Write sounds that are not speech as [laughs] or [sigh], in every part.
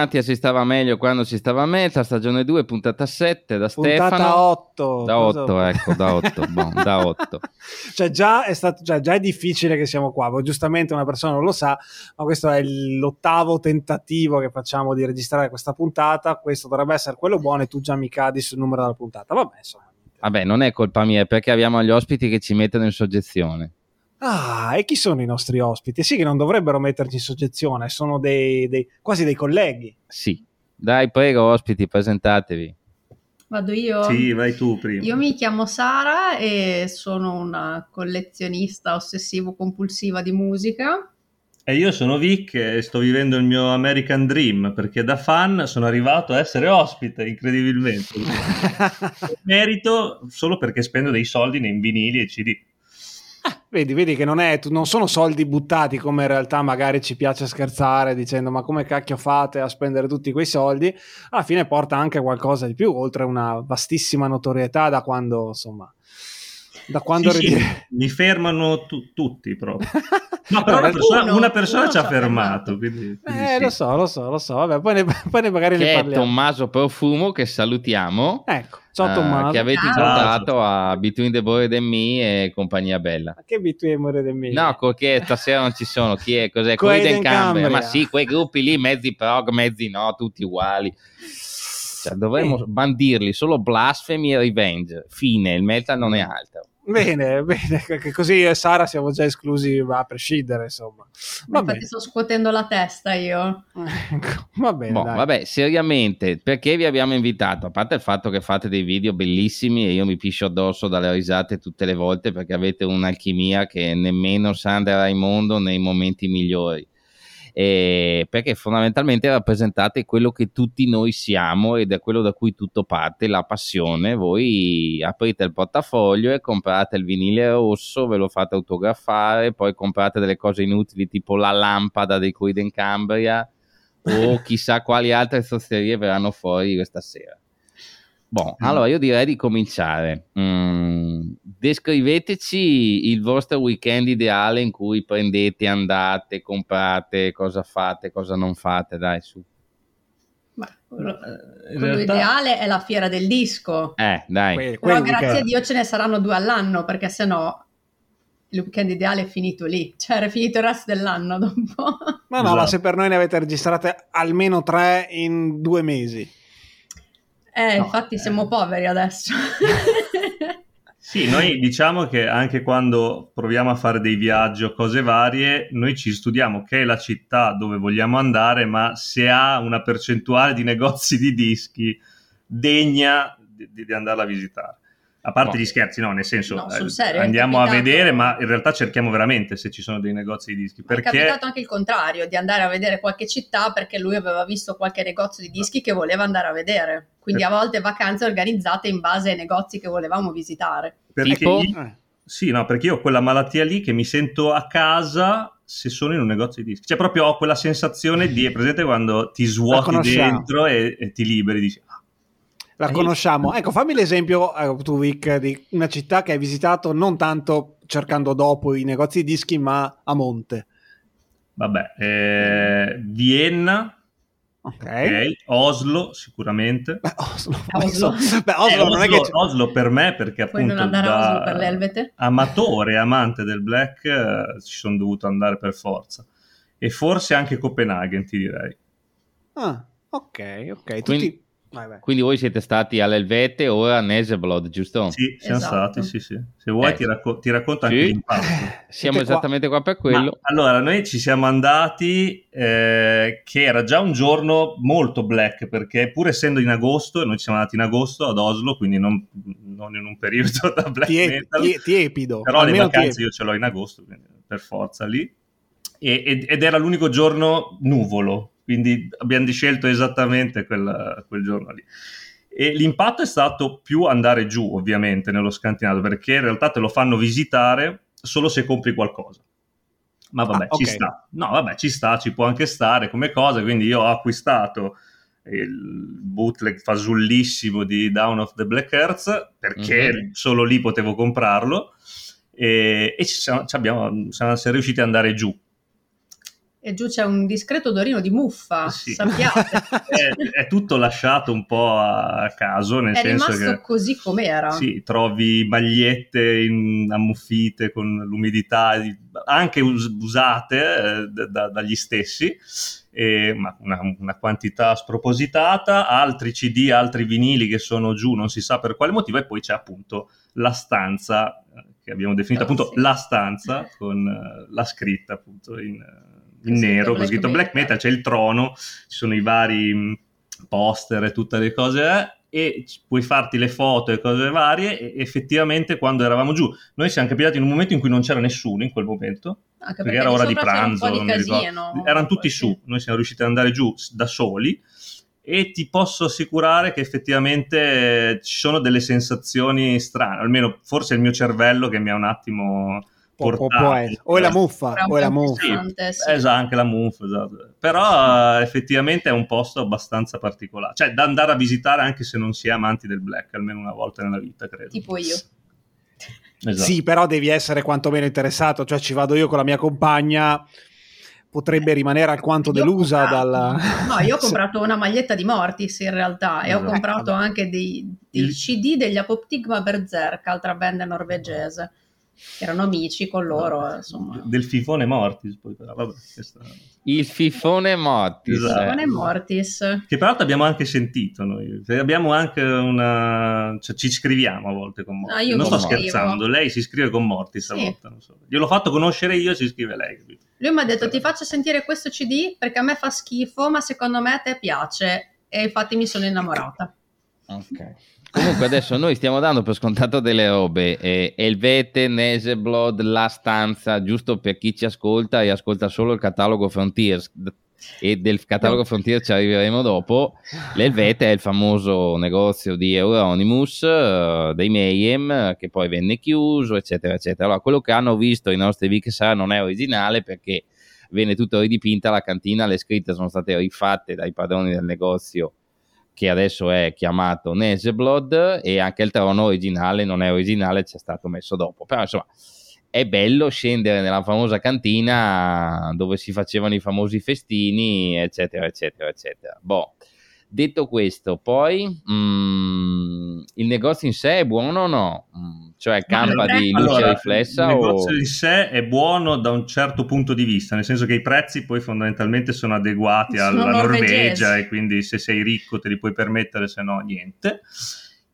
Bentornati a Si stava meglio quando si stava meglio, stagione 2, puntata 7 da puntata Stefano. 8. Da 8, ecco, da 8, [laughs] bon, da 8. Cioè già è, stato, cioè già è difficile che siamo qua, giustamente una persona non lo sa, ma questo è l'ottavo tentativo che facciamo di registrare questa puntata, questo dovrebbe essere quello buono e tu già mi cadi sul numero della puntata, vabbè insomma. Vabbè, non è colpa mia, è perché abbiamo gli ospiti che ci mettono in soggezione. Ah, e chi sono i nostri ospiti? Sì, che non dovrebbero metterci in soggezione, sono dei, dei, quasi dei colleghi. Sì. Dai, prego, ospiti, presentatevi. Vado io? Sì, vai tu prima. Io mi chiamo Sara e sono una collezionista ossessivo-compulsiva di musica. E io sono Vic e sto vivendo il mio American Dream perché da fan sono arrivato a essere ospite, incredibilmente. [laughs] Merito solo perché spendo dei soldi nei vinili e CD. Vedi, vedi che non, è, non, sono soldi buttati come in realtà magari ci piace scherzare dicendo ma come cacchio fate a spendere tutti quei soldi, alla fine porta anche qualcosa di più, oltre una vastissima notorietà da quando insomma... Da quando sì, sì, mi fermano tu, tutti proprio. [laughs] No, però una persona, uno, una persona ci ha fermato. Quindi, quindi eh, sì. lo so, lo so, lo so. Vabbè, poi, ne, [laughs] poi ne magari che ne parliamo. È Tommaso Profumo che salutiamo. Ecco. Ciao Tommaso. Uh, che avete incontrato a Between the Board and Me e compagnia bella. Ma che Between the Board and Me? No, perché stasera non ci sono. Chi è? Cos'è? Coiden Cambria. Ma sì, quei gruppi lì, mezzi prog, mezzi no, tutti uguali. Cioè, dovremmo eh. bandirli solo Blasphemy e Revenge. Fine, il metal non è altro. Bene, [laughs] bene, così io e Sara siamo già esclusi a prescindere, insomma. Va Infatti sto scuotendo la testa io. Ecco, va bene, boh, vabbè, seriamente, perché vi abbiamo invitato? A parte il fatto che fate dei video bellissimi e io mi piscio addosso dalle risate tutte le volte perché avete un'alchimia che nemmeno Sandra Raimondo nei momenti migliori eh, perché fondamentalmente rappresentate quello che tutti noi siamo ed è quello da cui tutto parte, la passione. Voi aprite il portafoglio e comprate il vinile rosso, ve lo fate autografare, poi comprate delle cose inutili tipo la lampada dei Cuiden Cambria o [laughs] chissà quali altre zozzerie verranno fuori questa sera. Bon, mm. allora io direi di cominciare. Mm, descriveteci il vostro weekend ideale in cui prendete, andate, comprate, cosa fate, cosa non fate, dai su. Ma quello, eh, quello realtà... ideale è la fiera del disco. Eh, dai. Que- Però grazie a Dio ce ne saranno due all'anno, perché sennò il weekend ideale è finito lì, cioè era finito il resto dell'anno dopo. Ma no, esatto. ma se per noi ne avete registrate almeno tre in due mesi. Eh, no, infatti eh. siamo poveri adesso. [laughs] sì, noi diciamo che anche quando proviamo a fare dei viaggi o cose varie, noi ci studiamo che è la città dove vogliamo andare, ma se ha una percentuale di negozi di dischi degna di, di andarla a visitare. A parte no. gli scherzi, no, nel senso no, eh, serio, andiamo a vedere, ma in realtà cerchiamo veramente se ci sono dei negozi di dischi. Perché... È capitato anche il contrario, di andare a vedere qualche città perché lui aveva visto qualche negozio di dischi che voleva andare a vedere. Quindi a volte vacanze organizzate in base ai negozi che volevamo visitare. Perché tipo? Io, eh. sì, no, perché io ho quella malattia lì che mi sento a casa se sono in un negozio di dischi. Cioè proprio ho quella sensazione di, è presente quando ti svuoti dentro e, e, ti liberi, dici, la conosciamo. Ecco, fammi l'esempio, eh, tu Vic, di una città che hai visitato non tanto cercando dopo i negozi di dischi, ma a monte. Vabbè, eh, Vienna. Okay. ok. Oslo sicuramente. Beh, Oslo, [laughs] Oslo. Beh, Oslo, eh, Oslo, è che Oslo per me perché Puoi appunto non andare a Oslo per l'Elvete? amatore, amante del black eh, ci sono dovuto andare per forza e forse anche Copenaghen ti direi. Ah, ok, ok. Tutti... Quindi Vai, vai. Quindi voi siete stati all'Elvete, ora a Neseblod, giusto? Sì, siamo esatto. stati, sì, sì. Se vuoi eh. ti, racco- ti, racconto anche sì. l'impatto. [laughs] Siamo Siete esattamente qua, qua per quello. Ma, allora, noi ci siamo andati, eh, che era già un giorno molto black, perché pur essendo in agosto, noi ci siamo andati in agosto ad Oslo, quindi non, non in un periodo da black tie- metal. Tie- tiepido. Però le vacanze tie- io ce l'ho in agosto, quindi per forza lì. E, ed era l'unico giorno nuvolo, quindi abbiamo scelto esattamente quel, quel giorno lì. E l'impatto è stato più andare giù, ovviamente, nello scantinato, perché in realtà te lo fanno visitare solo se compri qualcosa. Ma vabbè, ah, okay. ci sta. No, vabbè, ci sta, ci può anche stare come cosa. Quindi io ho acquistato il bootleg fasullissimo di Down of the Black Earth perché mm-hmm. solo lì potevo comprarlo e, e ci siamo, ci abbiamo, siamo riusciti ad andare giù e giù c'è un discreto odorino di muffa, Sì. sappiate. [laughs] è, è tutto lasciato un po' a caso, nel È senso rimasto che così com'era. sì, trovi magliette in- ammuffite con l'umidità, di- anche us- usate eh, da- da- dagli stessi, e- ma una, una quantità spropositata, altri CD, altri vinili che sono giù, non si sa per quale motivo, e poi c'è appunto la stanza eh, che abbiamo definito appunto Classico. la stanza [laughs] con eh, la scritta appunto in, in nero, con scritto black metal. c'è il trono, ci sono i vari mh, poster e tutte le cose eh, e puoi farti le foto e cose varie e effettivamente quando eravamo giù noi siamo capitati in un momento in cui non c'era nessuno in quel momento Anche perché era ora di pranzo di casino. erano tutti su noi siamo riusciti ad andare giù da soli e ti posso assicurare che effettivamente ci sono delle sensazioni strane almeno forse il mio cervello che mi ha un attimo Po- po- portato può essere. O è la muffa, o è la muffa. pesante, sì. Esatto, anche la MUF, esatto. Però eh, effettivamente è un posto abbastanza particolare, cioè da andare a visitare anche se non si è amanti del black, almeno una volta nella vita, credo. Tipo io. Esatto. Sì, però devi essere quantomeno interessato, cioè ci vado io con la mia compagna, potrebbe rimanere alquanto Io delusa comprato- dalla... No, io ho [laughs] comprato una maglietta di Mortis in realtà e ho Esatto. comprato anche dei, dei Il- CD degli Apoptigma Berserk, altra band norvegese. Erano amici con loro, insomma. Del fifone Mortis, poi però, vabbè, questa- Il fifone Mortis. Esatto. Non è Mortis. Che peraltro abbiamo anche sentito noi, Cioè, abbiamo anche una... cioè ci scriviamo a volte con Mortis. Ah, io non sto scrivo. scherzando, lei si scrive con Mortis a Sì. volte, non so. Gliel'ho fatto conoscere io, si scrive lei. capito? Lui mi ha detto ti faccio sentire questo CD perché a me fa schifo, ma secondo me a te piace. E infatti mi sono innamorata. Ok. Comunque adesso noi stiamo dando per scontato delle robe, eh, Elvete, Neseblood, La Stanza, giusto per chi ci ascolta e ascolta solo il catalogo Frontiers e del catalogo Frontiers ci arriveremo dopo. L'Elvete è il famoso negozio di Euronymous, eh, dei Mayhem, che poi venne chiuso, eccetera, eccetera. Allora, quello che hanno visto i nostri VXR non è originale perché venne tutto ridipinta la cantina, le scritte sono state rifatte dai padroni del negozio che adesso è chiamato Neseblood e anche il trono originale non è originale, ci è stato messo dopo. Però insomma è bello scendere nella famosa cantina dove si facevano i famosi festini, eccetera, eccetera, eccetera. Boh. Detto questo, poi mm, il negozio in sé è buono o no? Mm, cioè campa di luce Allora, riflessa il o... negozio in sé è buono da un certo punto di vista, nel senso che i prezzi poi fondamentalmente sono adeguati Sono alla. Norvegia e quindi se sei ricco te li puoi permettere, se no niente.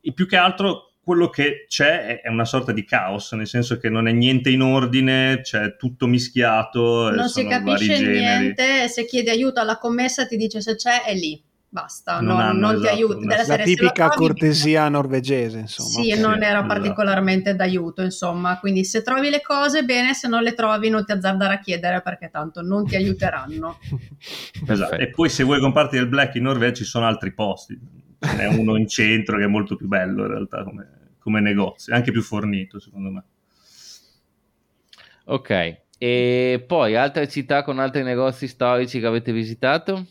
E più che altro quello che c'è è- è una sorta di caos, nel senso che non è niente in ordine, c'è tutto mischiato, eh, Non si sono vari capisce niente. Se chiedi aiuto alla commessa ti dice se c'è è lì. Basta, Non non, non ti esatto, aiuta. una- Deve La tipica trovi- cortesia norvegese, insomma. Sì, ok. non era esatto. particolarmente d'aiuto, insomma. Quindi se trovi le cose bene, se non le trovi non ti azzardare a chiedere perché tanto non ti aiuteranno. [laughs] Esatto. E poi se vuoi comprarti del black in Norvegia ci sono altri posti, ce n'è uno in centro che è molto più bello in realtà come, come negozio, anche più fornito secondo me. Ok. E poi altre città con altri negozi storici che avete visitato?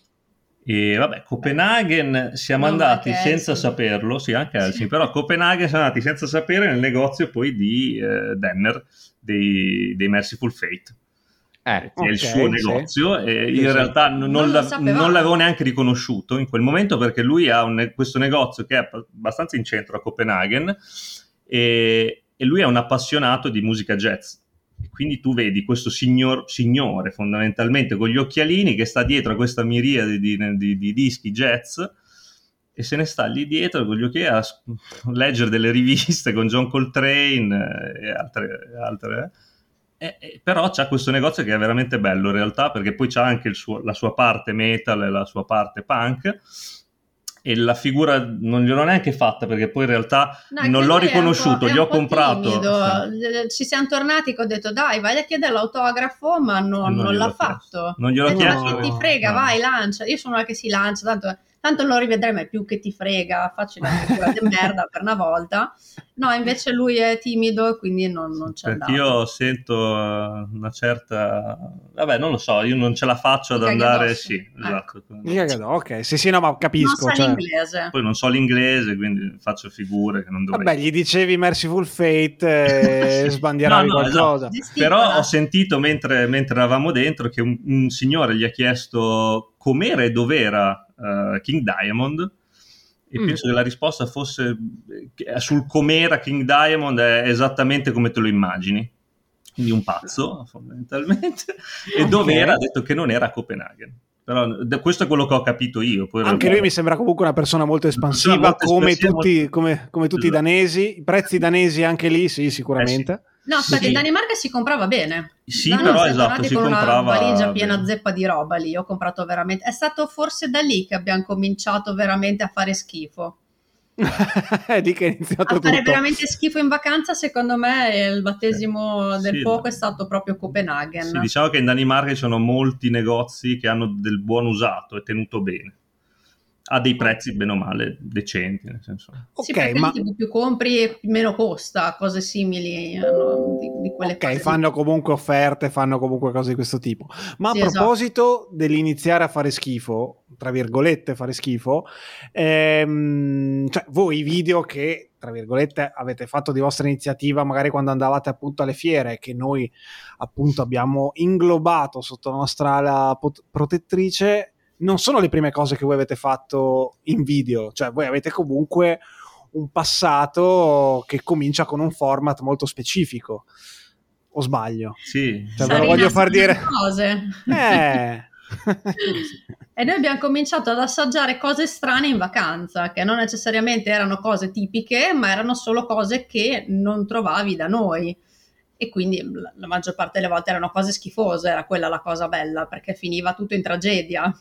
E vabbè, Copenaghen siamo No, andati senza Helsinki. saperlo, sì, anche Helsinki, però a Copenaghen siamo andati senza sapere nel negozio poi di eh, Denner, dei, dei Merciful Fate, Eh, è il suo sì. negozio e Sì, in sì. realtà non, Non la- non l'avevo neanche riconosciuto in quel momento perché lui ha un questo negozio che è abbastanza in centro a Copenaghen e, e lui è un appassionato di musica jazz. Quindi tu vedi questo signor- signore fondamentalmente con gli occhialini che sta dietro a questa miriade di, di- di dischi jazz e se ne sta lì dietro con gli occhiali a leggere delle riviste con John Coltrane eh, e altre, altre eh. E- e però c'ha questo negozio che è veramente bello in realtà perché poi c'ha anche suo- la sua parte metal e la sua parte punk e la figura non gliel'ho neanche fatta perché poi in realtà No, non l'ho riconosciuto, gli ho comprato. timido. Eh, Ci siamo tornati che ho detto dai vai a chiedere l'autografo ma non, Non non l'ha fatto. Non gliel'ho E chiesto. ma chi ti frega, vai, lancia. Io sono una che si lancia, tanto, tanto non lo rivedrai mai più che ti frega, facci la figura di merda per una volta. No, invece lui è timido e quindi non, non c'è Perché io sento uh, una certa... Vabbè, non lo so, io non ce la faccio ad andare... Sì, Ecco. esatto. Ok, sì, sì, no, ma capisco. non sa cioè- l'inglese. Poi non so l'inglese, quindi faccio figure che non dovrei. Vabbè, gli dicevi Merciful Fate [laughs] e sbandieravi No, no, qualcosa. Gesticola. Però ho sentito mentre, mentre eravamo dentro che un, un signore gli ha chiesto com'era e dov'era eh, King Diamond e Mm. penso che la risposta fosse eh, sul com'era King Diamond è esattamente come te lo immagini. Quindi un pazzo, fondamentalmente. E Ok. dov'era ha detto che non era a Copenaghen. Però questo è quello che ho capito io. Poi Anche lui mi sembra comunque una persona molto espansiva, persona molto come, espansiva, tutti, come, come tutti i Esatto. danesi. I prezzi danesi anche lì, sì, sicuramente. No, aspetta, Sì. in Danimarca si comprava bene. Sì, Noi però esatto, si con comprava una valigia piena bene. zeppa di roba lì. Ho comprato veramente. È stato forse da lì che abbiamo cominciato veramente a fare schifo. [laughs] È lì che è iniziato A fare tutto. veramente schifo in vacanza, secondo me, il battesimo del Sì, fuoco è stato proprio Copenaghen. Sì, diciamo che in Danimarca ci sono molti negozi che hanno del buon usato e tenuto bene. A dei prezzi, bene o male, decenti, nel senso. Sì, Ok, perché ma più compri e meno costa, cose simili hanno di, di quelle cose. ok, lì. fanno comunque offerte, fanno comunque cose di questo tipo. Ma Sì, a esatto. proposito dell'iniziare a fare schifo, tra virgolette fare schifo, ehm, cioè voi i video che tra virgolette avete fatto di vostra iniziativa, magari quando andavate appunto alle fiere, che noi appunto abbiamo inglobato sotto la nostra ala pot- protettrice, non sono le prime cose che voi avete fatto in video, cioè voi avete comunque un passato che comincia con un format molto specifico. O sbaglio? Sì, Cioè, ve lo voglio far dire. Cose. Eh. [laughs] E noi abbiamo cominciato ad assaggiare cose strane in vacanza, che non necessariamente erano cose tipiche, ma erano solo cose che non trovavi da noi. E quindi la maggior parte delle volte erano cose schifose, era quella la cosa bella, perché finiva tutto in tragedia,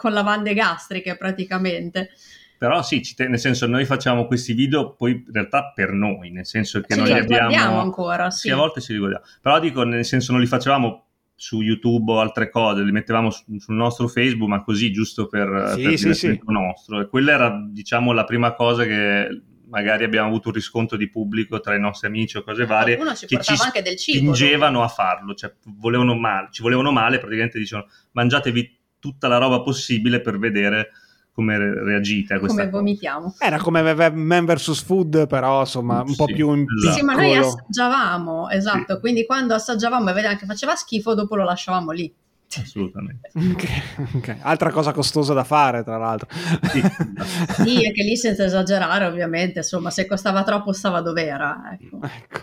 con lavande gastriche praticamente. Però sì, te- nel senso noi facciamo questi video poi in realtà per noi, nel senso che Ci noi guardiamo abbiamo... ancora, sì. Sì, a volte ci riguardiamo. Però dico, nel senso non li facevamo su YouTube o altre cose, li mettevamo su- sul nostro Facebook, ma così giusto per, Sì, per sì, sì. nostro. E quella era, diciamo, la prima cosa che magari abbiamo avuto un riscontro di pubblico tra i nostri amici o cose varie Qualcuno ci che portava ci anche del cibo. spingevano a farlo, cioè volevano male, ci volevano male, praticamente dicevano mangiatevi tutta la roba possibile per vedere come re- reagite a questa come cosa. vomitiamo. Era come Me- Man vs Food, però insomma un po' Sì, più in esatto. Sì, ma noi piccolo. assaggiavamo, esatto, Sì. quindi quando assaggiavamo e vedevamo che faceva schifo, dopo lo lasciavamo lì. Assolutamente. [laughs] Ok, ok. Altra cosa costosa da fare, tra l'altro. Sì, esatto. Sì, anche lì senza esagerare, ovviamente, insomma, se costava troppo stava dove era. Ecco. Ecco.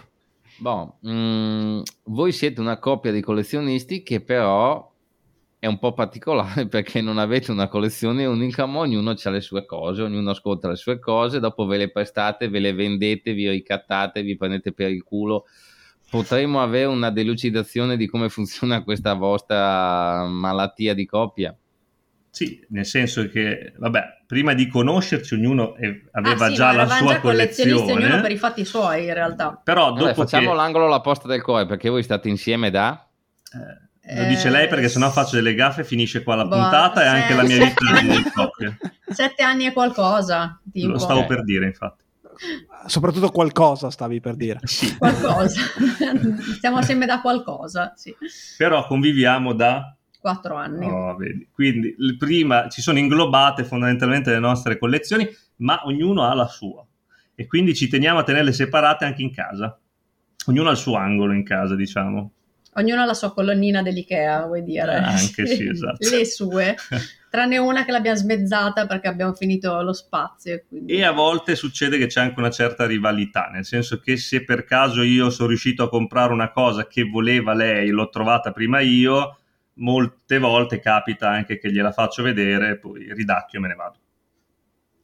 Boh, mm, voi siete una coppia di collezionisti che però è un po' particolare [laughs] perché non avete una collezione unica, ma ognuno ha le sue cose, ognuno ascolta le sue cose, dopo ve le prestate, ve le vendete, vi ricattate, vi prendete per il culo. Potremmo avere una delucidazione di come [laughs] funziona questa vostra malattia di coppia. Sì, nel senso che, vabbè, prima di conoscerci ognuno aveva Ah, sì, già ma la sua già collezionisti ognuno per collezione, i fatti suoi, in realtà. però Vabbè, dopo facciamo che... l'angolo la posta del cuore perché voi state insieme da... eh, lo dice lei perché sennò faccio delle gaffe e finisce qua la boh, puntata e anche la mia vita di coppia. Sette anni e qualcosa, tipo. Lo stavo Ok. per dire, infatti. Soprattutto qualcosa stavi per dire. Sì. Qualcosa. [laughs] Stiamo assieme da qualcosa, sì. Però conviviamo da... Quattro anni. Oh, vedi. Quindi prima ci sono inglobate fondamentalmente le nostre collezioni, ma ognuno ha la sua. E quindi ci teniamo a tenerle separate anche in casa. Ognuno ha il suo angolo in casa, diciamo. Ognuno ha la sua colonnina dell'Ikea, vuoi dire? Anche sì, [laughs] esatto. Le sue. Tranne una che l'abbiamo smezzata perché abbiamo finito lo spazio. e Quindi... E a volte succede che c'è anche una certa rivalità, nel senso che se per caso io sono riuscito a comprare una cosa che voleva lei, l'ho trovata prima io, molte volte capita anche che gliela faccio vedere, poi ridacchio e me ne vado.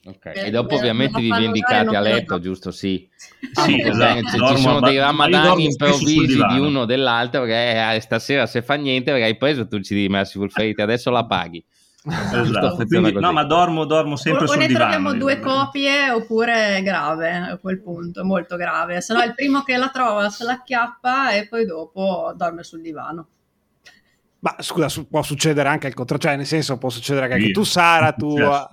Ok, Eh, E dopo me- ovviamente me vi vendicate a letto, giusto? Sì. Ah, Sì, ok. esatto. Ci- ci sono dei ma ramadani improvvisi di uno o dell'altro perché eh, stasera se fa niente perché hai preso tu ci devi Merciful Fate adesso la paghi Esatto. Quindi, no, ma dormo, dormo sempre o, o sul ne divano. troviamo due copie oppure è grave a quel punto, molto grave. Se no il primo che la trova se la acchiappa e poi dopo dorme sul divano. Ma scusa, su- può succedere anche il contrario, cioè nel senso può succedere che anche Sì. tu Sara, tu Certo.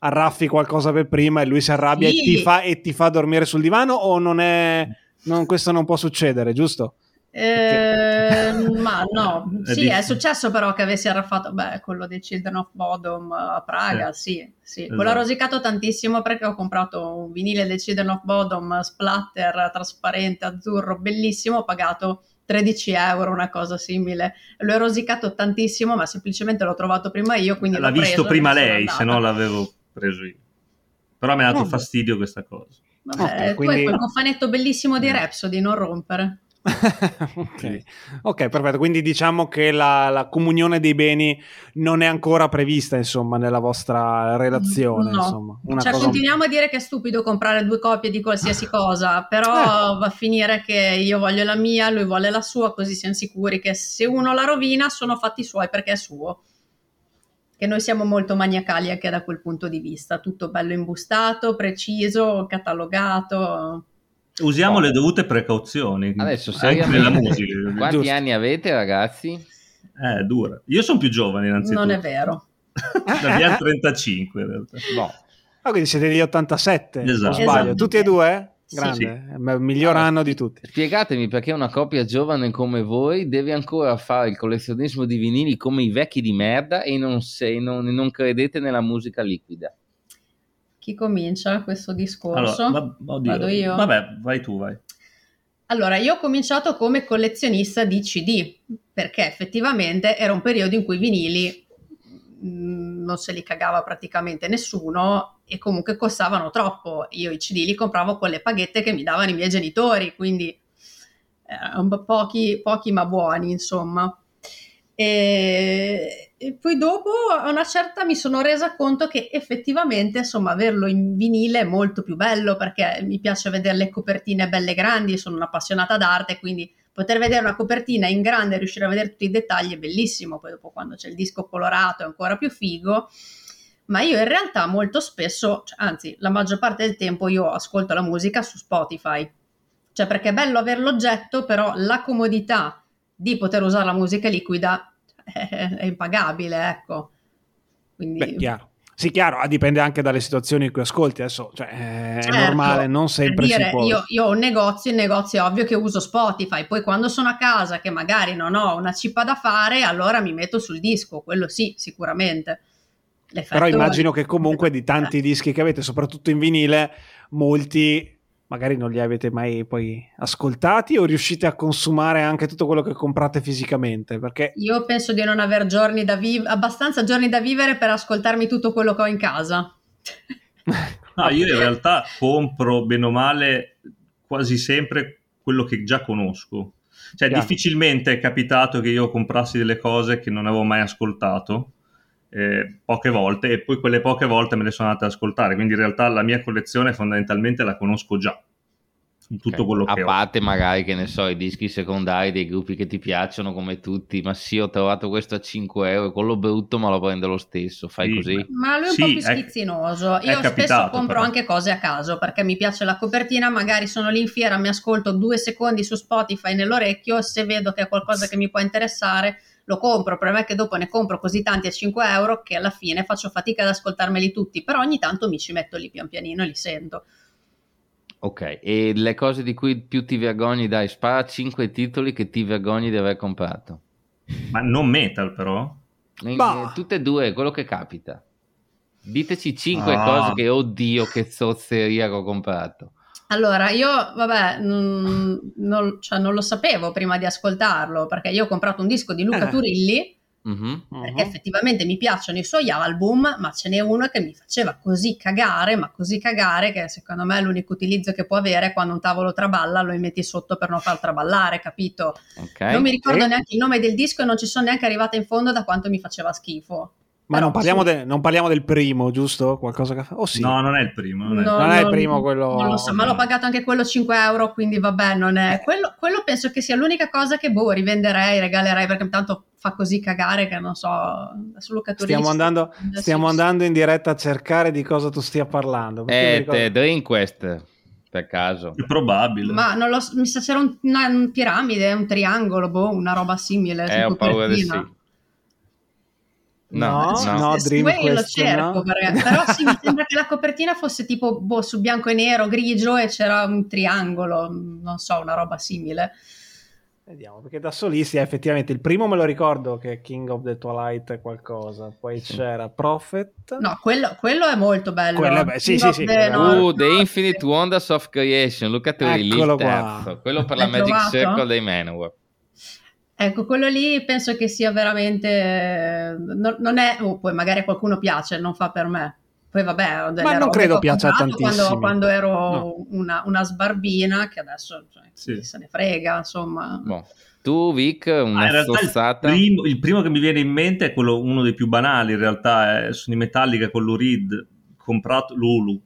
Arraffi qualcosa per prima e lui si arrabbia Sì. e, ti fa, e ti fa dormire sul divano o non è... non- questo non può succedere, giusto? Eh, ma no, [laughs] sì, è successo però che avessi arraffato, beh, quello dei Children of Bodom a Praga, sì, sì. Quello ha Esatto. rosicato tantissimo perché ho comprato un vinile dei Children of Bodom splatter, trasparente, azzurro, bellissimo, ho pagato 13 euro, una cosa simile. Lo ho rosicato tantissimo, ma semplicemente l'ho trovato prima io, quindi L'ha l'ho preso visto e prima lei, se no l'avevo preso io. Però mi ha dato Vabbè. fastidio questa cosa. Vabbè, Ok, tu quindi- hai quel cofanetto bellissimo di Mm. Rhapsody, non rompere. [laughs] ok. Ok, perfetto. Quindi diciamo che la, la comunione dei beni non è ancora prevista, insomma, nella vostra relazione. No. Insomma. Una Cioè, cosa- continuiamo a dire che è stupido comprare due copie di qualsiasi [laughs] cosa, però Eh. va a finire che io voglio la mia, lui vuole la sua, così siamo sicuri che se uno la rovina sono fatti suoi perché è suo. Che noi siamo molto maniacali anche da quel punto di vista, tutto bello imbustato, preciso, catalogato. Usiamo Oh. le dovute precauzioni. Adesso, anche nella musica. Quanti Giusto. anni avete, ragazzi? Eh, dura. Io sono più giovane innanzitutto. Non è vero. [laughs] Abbiamo 35 in realtà. Boh. Ah, quindi siete degli 87, Esatto. sbaglio? Esatto. Tutti e due? Sì. Grande, è il miglior Allora, anno di tutti. Spiegatemi perché una coppia giovane come voi deve ancora fare il collezionismo di vinili come i vecchi di merda e non, se, non, non credete nella musica liquida. Chi comincia questo discorso? Allora, va- oddio. Vado io? Vabbè, vai tu, vai. Allora, io ho cominciato come collezionista di CD, perché effettivamente era un periodo in cui i vinili mh, non se li cagava praticamente nessuno e comunque costavano troppo. Io i CD li compravo con le paghette che mi davano i miei genitori, quindi po' pochi, pochi ma buoni, insomma. E, e poi dopo a una certa mi sono resa conto che effettivamente insomma averlo in vinile è molto più bello perché mi piace vedere le copertine belle grandi, sono un'appassionata d'arte, quindi poter vedere una copertina in grande e riuscire a vedere tutti i dettagli è bellissimo, poi dopo quando c'è il disco colorato è ancora più figo. Ma io in realtà molto spesso, cioè, anzi la maggior parte del tempo io ascolto la musica su Spotify, cioè perché è bello avere l'oggetto, però la comodità di poter usare la musica liquida è, è impagabile, ecco. Quindi, Beh, chiaro. Sì, chiaro, ah, dipende anche dalle situazioni in cui ascolti. Adesso cioè, è Certo, normale, non sempre per dire, io, io ho un negozio, in negozio è ovvio che uso Spotify, poi quando sono a casa che magari non ho una cippa da fare, allora mi metto sul disco, quello sì, sicuramente. L'effetto Però immagino è- che comunque di tanti dischi che avete, soprattutto in vinile, molti magari non li avete mai poi ascoltati o riuscite a consumare anche tutto quello che comprate fisicamente? Perché Io penso di non aver giorni da viv- abbastanza giorni da vivere per ascoltarmi tutto quello che ho in casa. No, [laughs] io in realtà compro bene o male quasi sempre quello che già conosco. Cioè, Chiaro. difficilmente è capitato che io comprassi delle cose che non avevo mai ascoltato, eh, poche volte, e poi quelle poche volte me le sono andate ad ascoltare. Quindi in realtà la mia collezione fondamentalmente la conosco già. Tutto Ok. quello a che ho. parte magari che ne so i dischi secondari dei gruppi che ti piacciono come tutti ma sì ho trovato questo a 5 euro quello brutto ma lo prendo lo stesso fai Sì, così Ma lui è un Sì, po' più è- schizzinoso. è Io spesso capitato, compro però. anche cose a caso perché mi piace la copertina, magari sono lì in fiera, mi ascolto due secondi su Spotify nell'orecchio, se vedo che è qualcosa che mi può interessare lo compro. Il problema è che dopo ne compro così tanti a 5 euro che alla fine faccio fatica ad ascoltarmeli tutti, però ogni tanto mi ci metto lì pian pianino e li sento. ok e le cose di cui più ti vergogni dai spara 5 titoli che ti vergogni di aver comprato Ma non metal, però. E- Bah. tutte e due quello che capita diteci 5 Ah. cose che oddio che zozzeria che ho comprato Allora, io, vabbè, mm, non, cioè, non lo sapevo prima di ascoltarlo, perché io ho comprato un disco di Luca Eh. Turilli, Mhm. perché effettivamente mi piacciono i suoi album, ma ce n'è uno che mi faceva così cagare, ma così cagare che secondo me l'unico utilizzo che può avere è quando un tavolo traballa lo metti sotto per non far traballare, capito? ok non mi ricordo sì. neanche il nome del disco e non ci sono neanche arrivata in fondo da quanto mi faceva schifo. Ma Però non parliamo, sì. de- non parliamo del primo, giusto? Qualcosa che fa? Oh sì. No, non è il primo. Non è il No, Non è il primo quello- Non lo so, ma l'ho pagato anche quello 5 euro, quindi vabbè, non è... Quello, quello penso che sia l'unica cosa che, boh, rivenderei, regalerei, perché tanto fa così cagare che non so... Turilli Stiamo, andando, stiamo andando in diretta a cercare di cosa tu stia parlando. eh, ricordo- te- Dream Quest per caso È probabile. Ma non lo so, mi sa c'era un, una, un piramide, un triangolo, boh, una roba simile. eh ho paura di copertina. sì No, no, no Dream io lo cerco, no. però sì, mi sembra che la copertina fosse tipo boh, su bianco e nero, grigio e c'era un triangolo, non so, una roba simile. Vediamo, perché da solisti effettivamente il primo me lo ricordo che è King of the Twilight è qualcosa, poi sì. c'era Prophet. No, quello, quello è molto bello. Quello, beh, sì, sì, sì. The, no, uh, The Infinite Wonders of Creation, look at Eccolo qua. quello per la Magic trovato? Circle dei Manowar. Ecco, quello lì penso che sia veramente... Non, non è... Oh, poi magari a qualcuno piace, non fa per me. Poi vabbè, ma non credo piaccia tantissimo. Quando, quando ero no. una, una, sbarbina, che adesso cioè, sì. se ne frega, insomma. Boh. Tu, Vic, una ah, stozzata? Il primo, il primo, che mi viene in mente è quello, uno dei più banali, in realtà, è, sono i Metallica con l'Urid, comprato Lulu.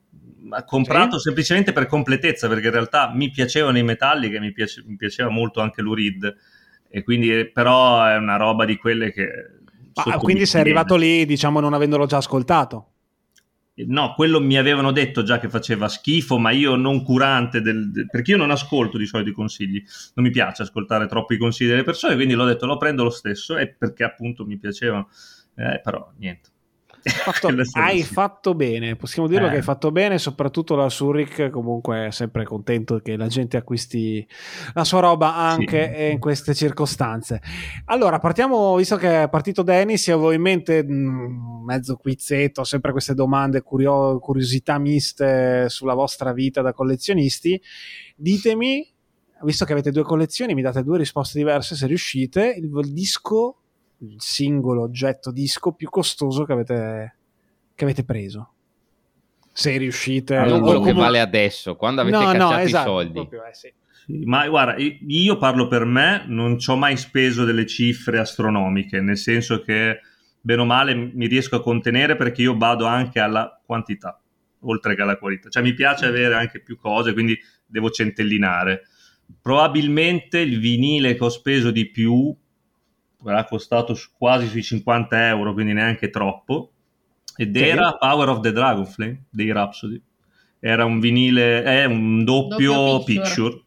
Ma comprato sì? semplicemente per completezza, perché in realtà mi piacevano i Metallica e mi, piace, mi piaceva molto anche l'Urid e quindi però è una roba di quelle che... Ah, quindi sei arrivato lì, diciamo, non avendolo già ascoltato? No, quello mi avevano detto già che faceva schifo, ma io non curante del, del, perché io non ascolto di solito i consigli, non mi piace ascoltare troppo i consigli delle persone, quindi l'ho detto, lo prendo lo stesso e perché appunto mi piacevano, eh, però niente. Fatto, [laughs] hai fatto bene, possiamo dirlo eh. che hai fatto bene, soprattutto la Zurich comunque è sempre contento che la gente acquisti la sua roba anche sì. in queste circostanze. Allora, partiamo, visto che è partito Dennis, avevo in mente mh, mm, mezzo quizzetto, sempre queste domande, curio- curiosità miste sulla vostra vita da collezionisti. Ditemi, visto che avete due collezioni, mi date due risposte diverse se riuscite, il, il disco il singolo oggetto disco più costoso che avete, che avete preso. Se riuscite a... quello come... che vale adesso, quando avete no, cacciato no, esatto, i soldi. Proprio, eh, sì. Ma guarda, io parlo per me, non ci ho mai speso delle cifre astronomiche, nel senso che bene o male mi riesco a contenere perché io vado anche alla quantità, oltre che alla qualità. Cioè mi piace avere anche più cose, quindi devo centellinare. Probabilmente il vinile che ho speso di più era costato quasi sui 50 euro, quindi neanche troppo, ed che era Power of the Dragonflame dei Rhapsody. Era un vinile, è un doppio, doppio picture. picture.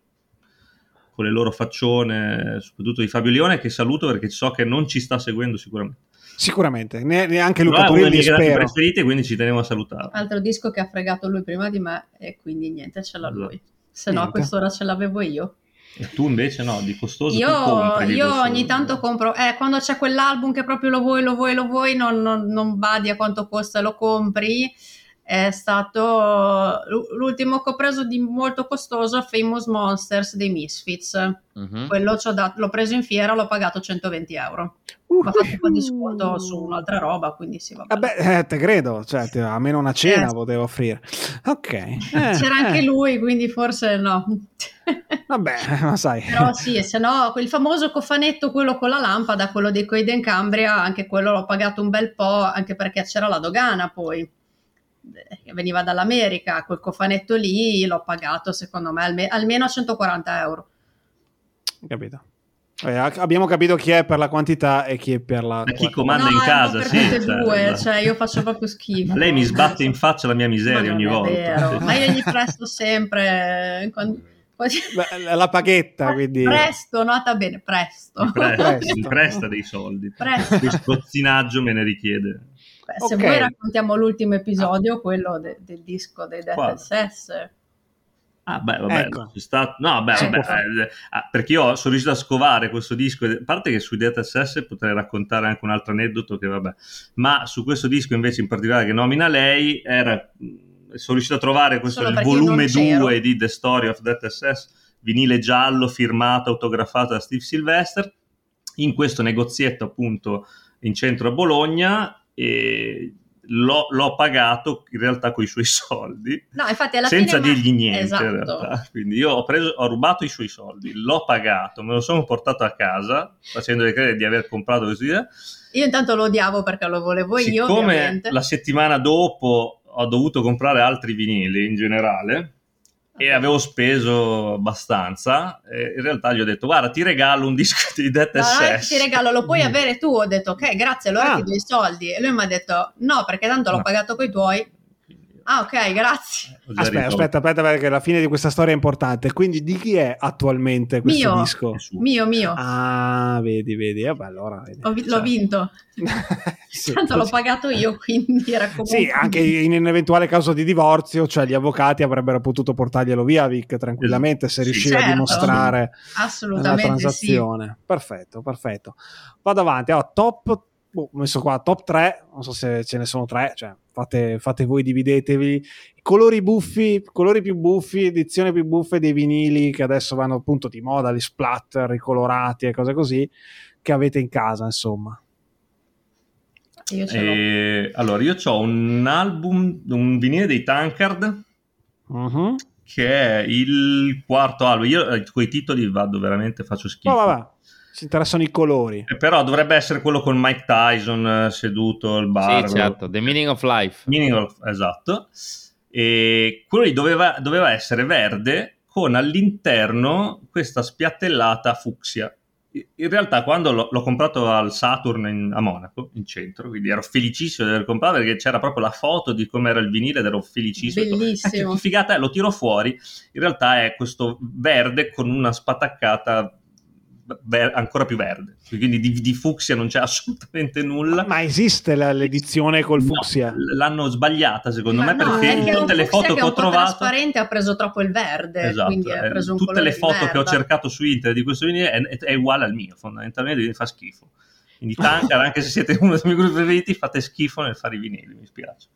con le loro faccione, soprattutto di Fabio Leone, che saluto perché so che non ci sta seguendo sicuramente. Sicuramente, neanche Luca Turilli spero. È uno dei preferiti, quindi ci tenevo a salutare. Altro disco che ha fregato lui prima di me e quindi niente, ce l'ha lui. Se no a quest'ora ce l'avevo io. E tu invece no, di costoso io, io ogni tanto compro, eh, quando c'è quell'album che proprio lo vuoi, lo vuoi, lo vuoi, non, non, non badi a quanto costa lo compri. È stato l'ultimo che ho preso di molto costoso, Famous Monsters dei Misfits. Uh-huh. Quello dat- l'ho preso in fiera, l'ho pagato 120 euro. Uh-huh. Ma fatto un po' di sconto su un'altra roba, quindi sì, vabbè. Vabbè, eh, te credo, cioè, te, almeno una cena eh. potevo offrire. Ok. [laughs] Eh, C'era anche eh. lui, quindi forse no. [laughs] Vabbè, ma sai. Però sì, se no, quel famoso cofanetto, quello con la lampada, quello dei Coiden Cambria, anche quello l'ho pagato un bel po', anche perché c'era la dogana poi, veniva dall'America, quel cofanetto lì l'ho pagato secondo me alme- almeno 140 euro. Capito. Eh, abbiamo capito chi è per la quantità e chi è per la. Ma chi comanda no, in casa, per sì. Cioè, due, cioè io faccio proprio schifo. Lei mi sbatte in faccia la mia miseria ogni volta. Vero. Ma io gli presto sempre. Quando la paghetta, [laughs] quindi... Presto, nota bene, presto. Mi presta, presto. Mi presta dei soldi. Presto. Il strozzinaggio me ne richiede. Beh, se okay. vuoi raccontiamo l'ultimo episodio, quello de- del disco dei Death SS. Ah, beh, vabbè, ecco. sta... no, beh, vabbè, eh, ah, perché io sono riuscito a scovare questo disco, a parte che sui Death SS potrei raccontare anche un altro aneddoto che vabbè, ma su questo disco invece in particolare che nomina lei era sono riuscito a trovare questo il volume 2 di The Story of Death SS, vinile giallo firmato, autografato da Steve Sylvester, in questo negozietto appunto in centro a Bologna e l'ho, l'ho pagato in realtà con i suoi soldi, no, infatti alla senza fine dirgli niente esatto. in realtà. Quindi io ho, preso, ho rubato i suoi soldi, l'ho pagato, me lo sono portato a casa facendogli credere di aver comprato questo video. Io intanto lo odiavo perché lo volevo Siccome io. Come la settimana dopo ho dovuto comprare altri vinili in generale e avevo speso abbastanza. In realtà gli ho detto: Guarda, ti regalo un disco di Death no, SS. Ti regalo, lo puoi mm. avere tu. Ho detto: Ok, grazie, allora ah. ti do i soldi. E lui mi ha detto: No, perché tanto l'ho pagato con i tuoi. Ah, ok, grazie. Aspetta, aspetta, aspetta, perché la fine di questa storia è importante. Quindi di chi è attualmente questo mio. disco? Mio, mio. Ah, vedi, vedi. Vabbè, allora, vedi. Ho, l'ho vinto. [laughs] sì, Tanto così. l'ho pagato io, quindi era comunque... Sì, anche in un eventuale caso di divorzio, cioè gli avvocati avrebbero potuto portarglielo via, Vic, tranquillamente, se riusciva certo. a dimostrare la transazione. Sì. Perfetto, perfetto. Vado avanti. Oh, top boh, ho messo qua top 3, non so se ce ne sono 3, cioè fate, fate voi, dividetevi. Colori buffi, colori più buffi, edizioni più buffe dei vinili che adesso vanno appunto di moda, gli splatter, ricolorati e cose così, che avete in casa, insomma. Io e, allora, io ho un album, un vinile dei Tankard, uh-huh. che è il quarto album. Io eh, con i titoli vado veramente, faccio schifo. No, vabbè ci interessano i colori. Eh, però dovrebbe essere quello con Mike Tyson eh, seduto al bar. Sì, certo, The Meaning of Life. Meaning of, esatto. E quello lì doveva, doveva essere verde con all'interno questa spiattellata fucsia. In realtà quando l'ho, l'ho comprato al Saturn in, a Monaco, in centro, quindi ero felicissimo di aver comprato perché c'era proprio la foto di come era il vinile ed ero felicissimo. Bellissimo. Che figata è, lo tiro fuori, in realtà è questo verde con una spataccata ver- ancora più verde. Quindi di, di, fucsia non c'è [laughs] assolutamente nulla. Ma esiste la, l'edizione col fucsia? No, l'hanno sbagliata secondo Ma me no, perché in tutte le foto che, ho trovato... trasparente ha preso troppo il verde. Esatto, quindi ha preso un tutte le foto che ho cercato su internet di questo vinile è, è, uguale al mio, fondamentalmente mi fa schifo. Quindi [laughs] Tankar, anche se siete uno dei miei gruppi preferiti, fate schifo nel fare i vinili, mi spiace.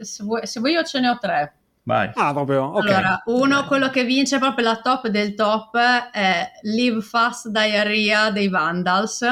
Se vuoi, se vuoi io ce ne ho tre. Vai. Ah, proprio, ok. Allora, uno, quello che vince proprio la top del top è Live Fast Diarrhea dei Vandals,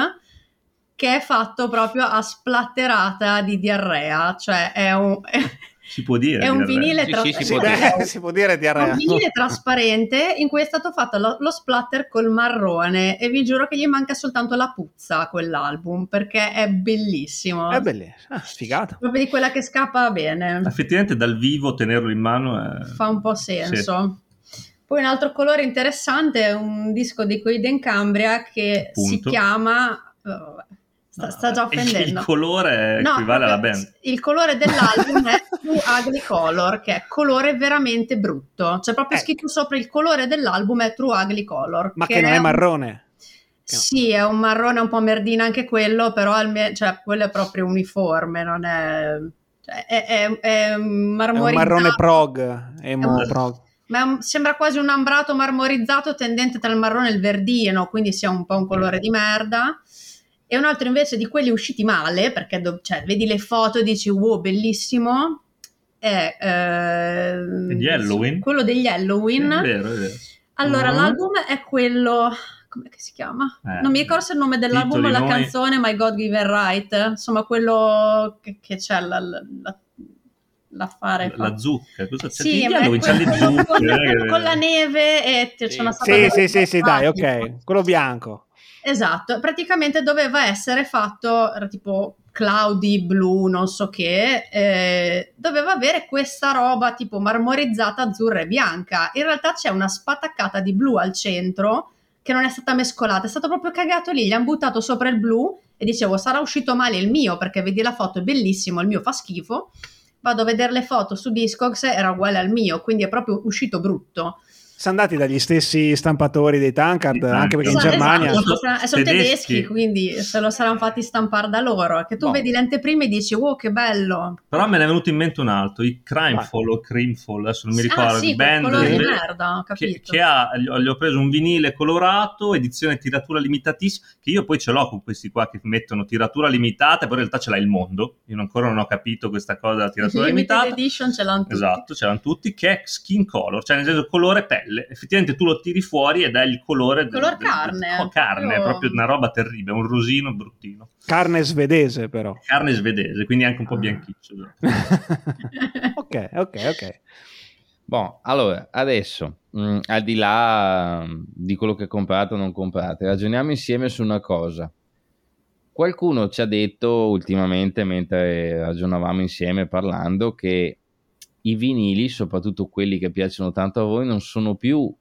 che è fatto proprio a splatterata di diarrea, cioè è un... [laughs] Si può dire. È un vinile, tra- sì, sì, [laughs] si, può dire. si può dire diarrea. un vinile trasparente in cui è stato fatto lo, lo, splatter col marrone e vi giuro che gli manca soltanto la puzza a quell'album perché è bellissimo. È bellissimo, ah, sfigato. Proprio di quella che scappa bene. Effettivamente dal vivo tenerlo in mano è... fa un po' senso. Sì. Poi un altro colore interessante è un disco di Coiden Cambria che Punto. si chiama... Sta, sta, già [laughs] offendendo. Il colore no, equivale alla band. Il colore dell'album è True Ugly Color, che è colore veramente brutto. C'è proprio ecco. scritto sopra il colore dell'album è True Ugly Color. Ma che, che non è, è marrone. Sì, è un marrone un po' merdina anche quello, però alme- cioè, quello è proprio uniforme, non è... Cioè, è, è, è marmorizzato. È un marrone prog, emo è prog. Ma un, sembra quasi un ambrato marmorizzato tendente tra il marrone e il verdino, quindi sia un po' un colore di merda e un altro invece di quelli usciti male, perché do, cioè, vedi le foto e dici wow, bellissimo, è eh, degli Halloween. quello degli Halloween. È vero, è vero. Allora, uh-huh. l'album è quello come si chiama? Eh, non mi ricordo se il nome dell'album o la noi... canzone My God Given Right, insomma quello che, che c'è la, la, l'affare. La, la zucca, cosa c'è? Sì, quello, c'è le zucche, [laughs] con, eh, con, la neve e c'è una Sì, sì, sì, sì, dai, ok, quello bianco. Esatto, praticamente doveva essere fatto, tipo cloudy blu, non so che, eh, doveva avere questa roba tipo marmorizzata azzurra e bianca. In realtà c'è una spataccata di blu al centro che non è stata mescolata, è stato proprio cagato lì, gli hanno buttato sopra il blu e dicevo sarà uscito male il mio perché vedi la foto è bellissimo, il mio fa schifo. Vado a vedere le foto su Discogs, era uguale al mio, quindi è proprio uscito brutto sono andati dagli stessi stampatori dei Tankard, esatto. anche perché in esatto, Germania esatto. sono tedeschi. tedeschi. quindi se lo saranno fatti stampare da loro. Che tu oh. vedi le anteprime e dici, wow, che bello. Però me ne è venuto in mente un altro, i Crimefall o Crimefall, adesso non mi ricordo. Ah, sì, band di merda, che, che, ha, gli ho, gli ho, preso un vinile colorato, edizione tiratura limitatissima, che io poi ce l'ho con questi qua che mettono tiratura limitata, poi in realtà ce l'ha il mondo. Io ancora non ho capito questa cosa della tiratura limitata. edition ce l'hanno tutti. Esatto, ce l'hanno tutti, che è skin color, cioè nel senso colore pelle pelle. Effettivamente tu lo tiri fuori ed è il colore color del, carne. Del, oh, carne, è proprio una roba terribile, un rosino bruttino. Carne svedese però. Carne svedese, quindi anche un po' ah. bianchiccio. [laughs] ok, ok, ok. Boh, allora, adesso, mh, mm, al di là mm, di quello che comprate o non comprate, ragioniamo insieme su una cosa. Qualcuno ci ha detto ultimamente, mentre ragionavamo insieme parlando, che i vinili, soprattutto quelli che piacciono tanto a voi, non sono più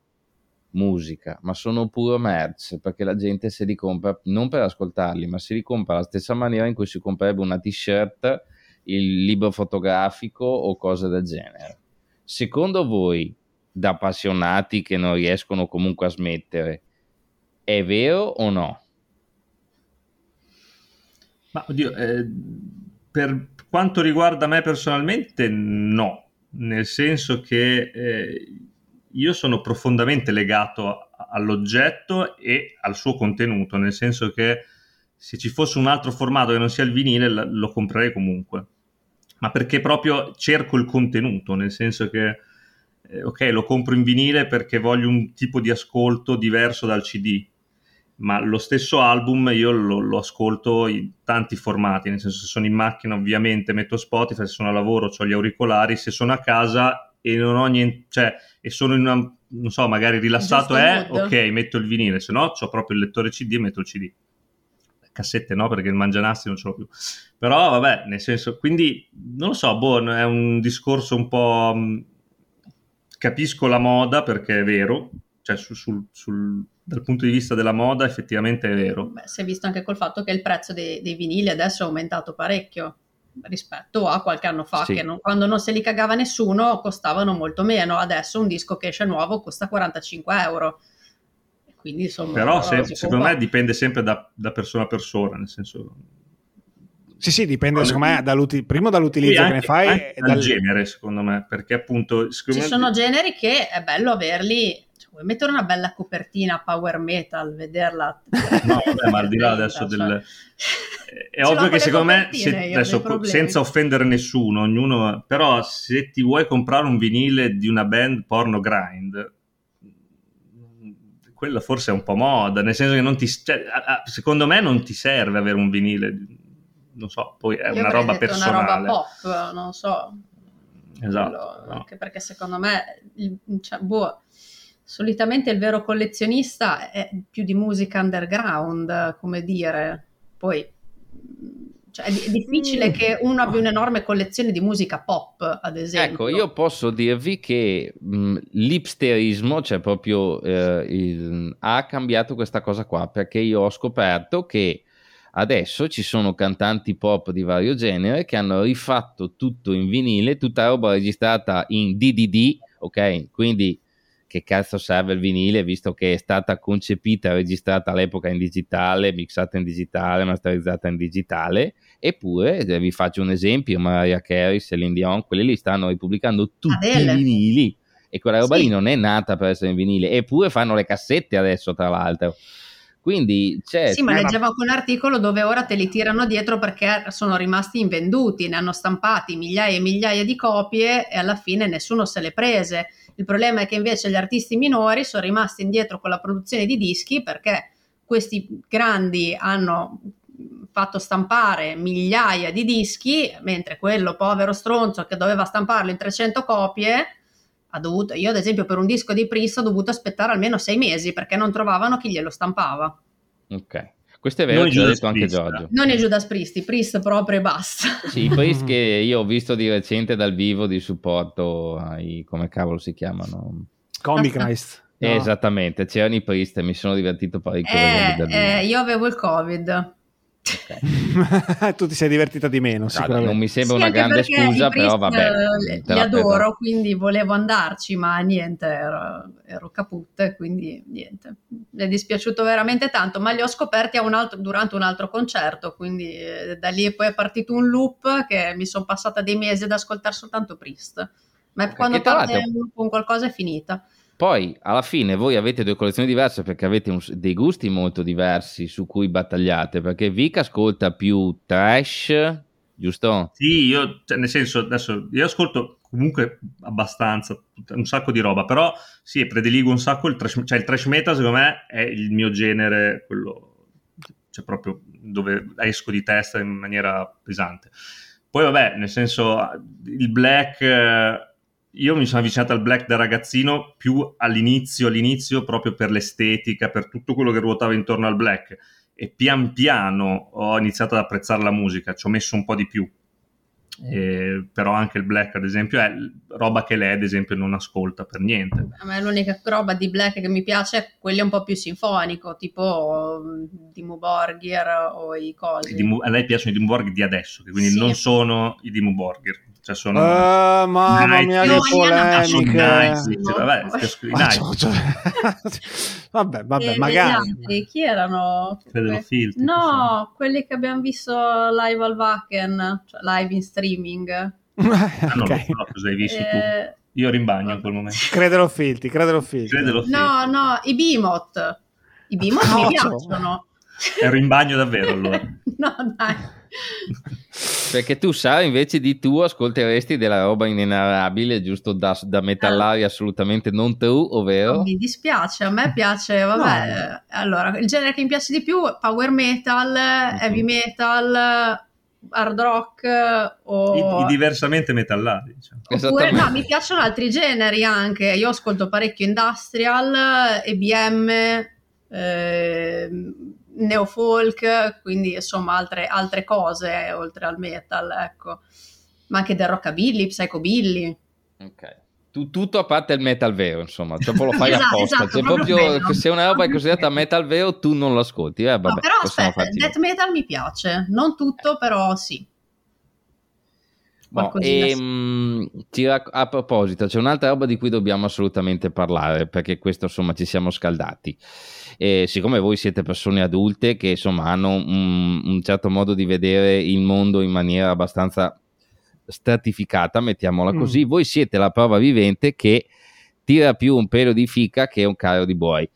musica, ma sono puro merch, perché la gente si compra non per ascoltarli, ma si ricompra alla stessa maniera in cui si comprerebbe una t-shirt il libro fotografico o cose del genere. Secondo voi, da appassionati che non riescono comunque a smettere, è vero o no? Ma oddio, eh, per quanto riguarda me personalmente, no, nel senso che eh, io sono profondamente legato all'oggetto e al suo contenuto, nel senso che se ci fosse un altro formato che non sia il vinile lo comprerei comunque, ma perché proprio cerco il contenuto, nel senso che eh, ok, lo compro in vinile perché voglio un tipo di ascolto diverso dal CD, ma lo stesso album io lo, lo, ascolto in tanti formati, nel senso se sono in macchina ovviamente metto Spotify, se sono a lavoro ho gli auricolari, se sono a casa e non ho niente, cioè e sono in una, non so, magari rilassato è, ok, metto il vinile, se no ho proprio il lettore CD e metto il CD. Cassette no, perché il mangianasti non ce l'ho più. Però vabbè, nel senso, quindi non lo so, boh, è un discorso un po'... Capisco la moda perché è vero, cioè sul, sul, sul dal punto di vista della moda effettivamente è vero. Beh, si è visto anche col fatto che il prezzo dei, dei vinili adesso è aumentato parecchio rispetto a qualche anno fa, sì. che non, quando non se li cagava nessuno costavano molto meno, adesso un disco che esce nuovo costa 45 euro. Quindi, insomma, Però se, secondo me dipende sempre da, da, persona a persona, nel senso... Sì, sì, dipende secondo me dall'uti- primo dall'utilizzo anche, che ne fai e dal genere, secondo me, perché appunto... Ci me... sono generi che è bello averli vuoi mettere una bella copertina power metal, vederla? No, vabbè, ma al di là [laughs] adesso cioè... del... È ovvio che secondo me, se, adesso, senza offendere nessuno, ognuno, però se ti vuoi comprare un vinile di una band porno grind, quella forse è un po' moda, nel senso che non ti, cioè, secondo me non ti serve avere un vinile, non so, poi è Io una roba personale. Una roba pop, non so. Esatto. Quello, no. Anche perché secondo me, cioè, boh, solitamente il vero collezionista è più di musica underground, come dire. Poi cioè, è difficile mm. che uno abbia un'enorme collezione di musica pop, ad esempio. Ecco, io posso dirvi che mh, l'ipsterismo, cioè proprio eh, il, ha cambiato questa cosa qua, perché io ho scoperto che adesso ci sono cantanti pop di vario genere che hanno rifatto tutto in vinile, tutta roba registrata in DDD, ok? Quindi che cazzo serve il vinile visto che è stata concepita e registrata all'epoca in digitale, mixata in digitale, masterizzata in digitale, eppure eh, vi faccio un esempio, Mariah Carey, Celine Dion, quelli lì stanno ripubblicando tutti i vinili e quella roba sì. lì non è nata per essere in vinile, eppure fanno le cassette adesso tra l'altro. Quindi c'è. Sì, ma leggevo anche un articolo dove ora te li tirano dietro perché sono rimasti invenduti, ne hanno stampati migliaia e migliaia di copie e alla fine nessuno se le prese. Il problema è che invece gli artisti minori sono rimasti indietro con la produzione di dischi perché questi grandi hanno fatto stampare migliaia di dischi, mentre quello povero stronzo che doveva stamparlo in 300 copie dovuto, io ad esempio per un disco di Priest ho dovuto aspettare almeno sei mesi perché non trovavano chi glielo stampava. Ok. Questo è vero, ci ha detto anche Giorgio. Non è Judas Priest, i Priest proprio e basta. Sì, i Priest che io ho visto di recente dal vivo di supporto ai, come cavolo si chiamano? Comic Christ. No. Esattamente, c'erano i Priest e mi sono divertito parecchio. Eh, eh, io avevo il Covid. Okay. [laughs] tu ti sei divertita di meno, sicuramente. Non mi sembra sì, una grande scusa, però vabbè. Li adoro, quindi volevo andarci, ma niente, ero, ero caput, quindi niente. Mi è dispiaciuto veramente tanto, ma li ho scoperti un altro, durante un altro concerto, quindi eh, da lì poi è partito un loop che mi sono passata dei mesi ad ascoltare soltanto Priest. Ma okay, quando parte con qualcosa è finita. Poi alla fine voi avete due collezioni diverse perché avete un, dei gusti molto diversi su cui battagliate. Perché Vic ascolta più trash, giusto? Sì, io, cioè, nel senso, adesso io ascolto comunque abbastanza, un sacco di roba, però sì, prediligo un sacco il trash, cioè il trash metal secondo me è il mio genere, quello, cioè proprio dove esco di testa in maniera pesante. Poi vabbè, nel senso, il black io mi sono avvicinato al black da ragazzino più all'inizio, all'inizio proprio per l'estetica, per tutto quello che ruotava intorno al black e pian piano ho iniziato ad apprezzare la musica, ci ho messo un po' di più. eh, però anche il black ad esempio è roba che lei ad esempio non ascolta per niente a me l'unica roba di black che mi piace è quella un po' più sinfonico tipo um, Dimmu Borgir o i cosi a lei piacciono i Dimmu Borgir di adesso quindi sì. non sono i Dimmu Borgir cioè sono uh, mamma mia che polemiche. night, cioè, vabbè, [laughs] vabbè, vabbè magari. altri, chi erano? Filtri, no, quelli che abbiamo visto live al Wacken cioè live in streaming. [laughs] Ah, okay. lo so cosa hai visto eh... tu io ero in bagno in quel momento. [laughs] Credelo filti credelo filti credelo filti. no no i Bimot i Bimot no, mi piacciono. Ero in bagno davvero allora. No dai [laughs] perché tu sai invece di tu ascolteresti della roba inenarrabile, giusto da, da metallari assolutamente non true, ovvero? mi dispiace, a me piace, vabbè, no. allora, il genere che mi piace di più power metal, uh-huh. heavy metal, hard rock o... I, i diversamente metallari. Diciamo. Oppure no, mi piacciono altri generi anche, io ascolto parecchio industrial, EBM, eh, neofolk, quindi insomma altre, altre cose oltre al metal, ecco. Ma anche del rockabilly, psychobilly. Ok. Tu, tutto a parte il metal vero, insomma, cioè lo fai [laughs] esatto, apposta. Esatto, cioè, proprio, proprio se una roba è considerata [laughs] metal vero, tu non l'ascolti. Eh, vabbè, no, però aspetta, il death metal mi piace, non tutto, però sì. Boh, e, mh, a proposito, c'è un'altra roba di cui dobbiamo assolutamente parlare, perché questo insomma ci siamo scaldati e siccome voi siete persone adulte che insomma hanno un, un certo modo di vedere il mondo in maniera abbastanza stratificata, mettiamola mm. così, voi siete la prova vivente che tira più un pelo di fica che un carro di buoi.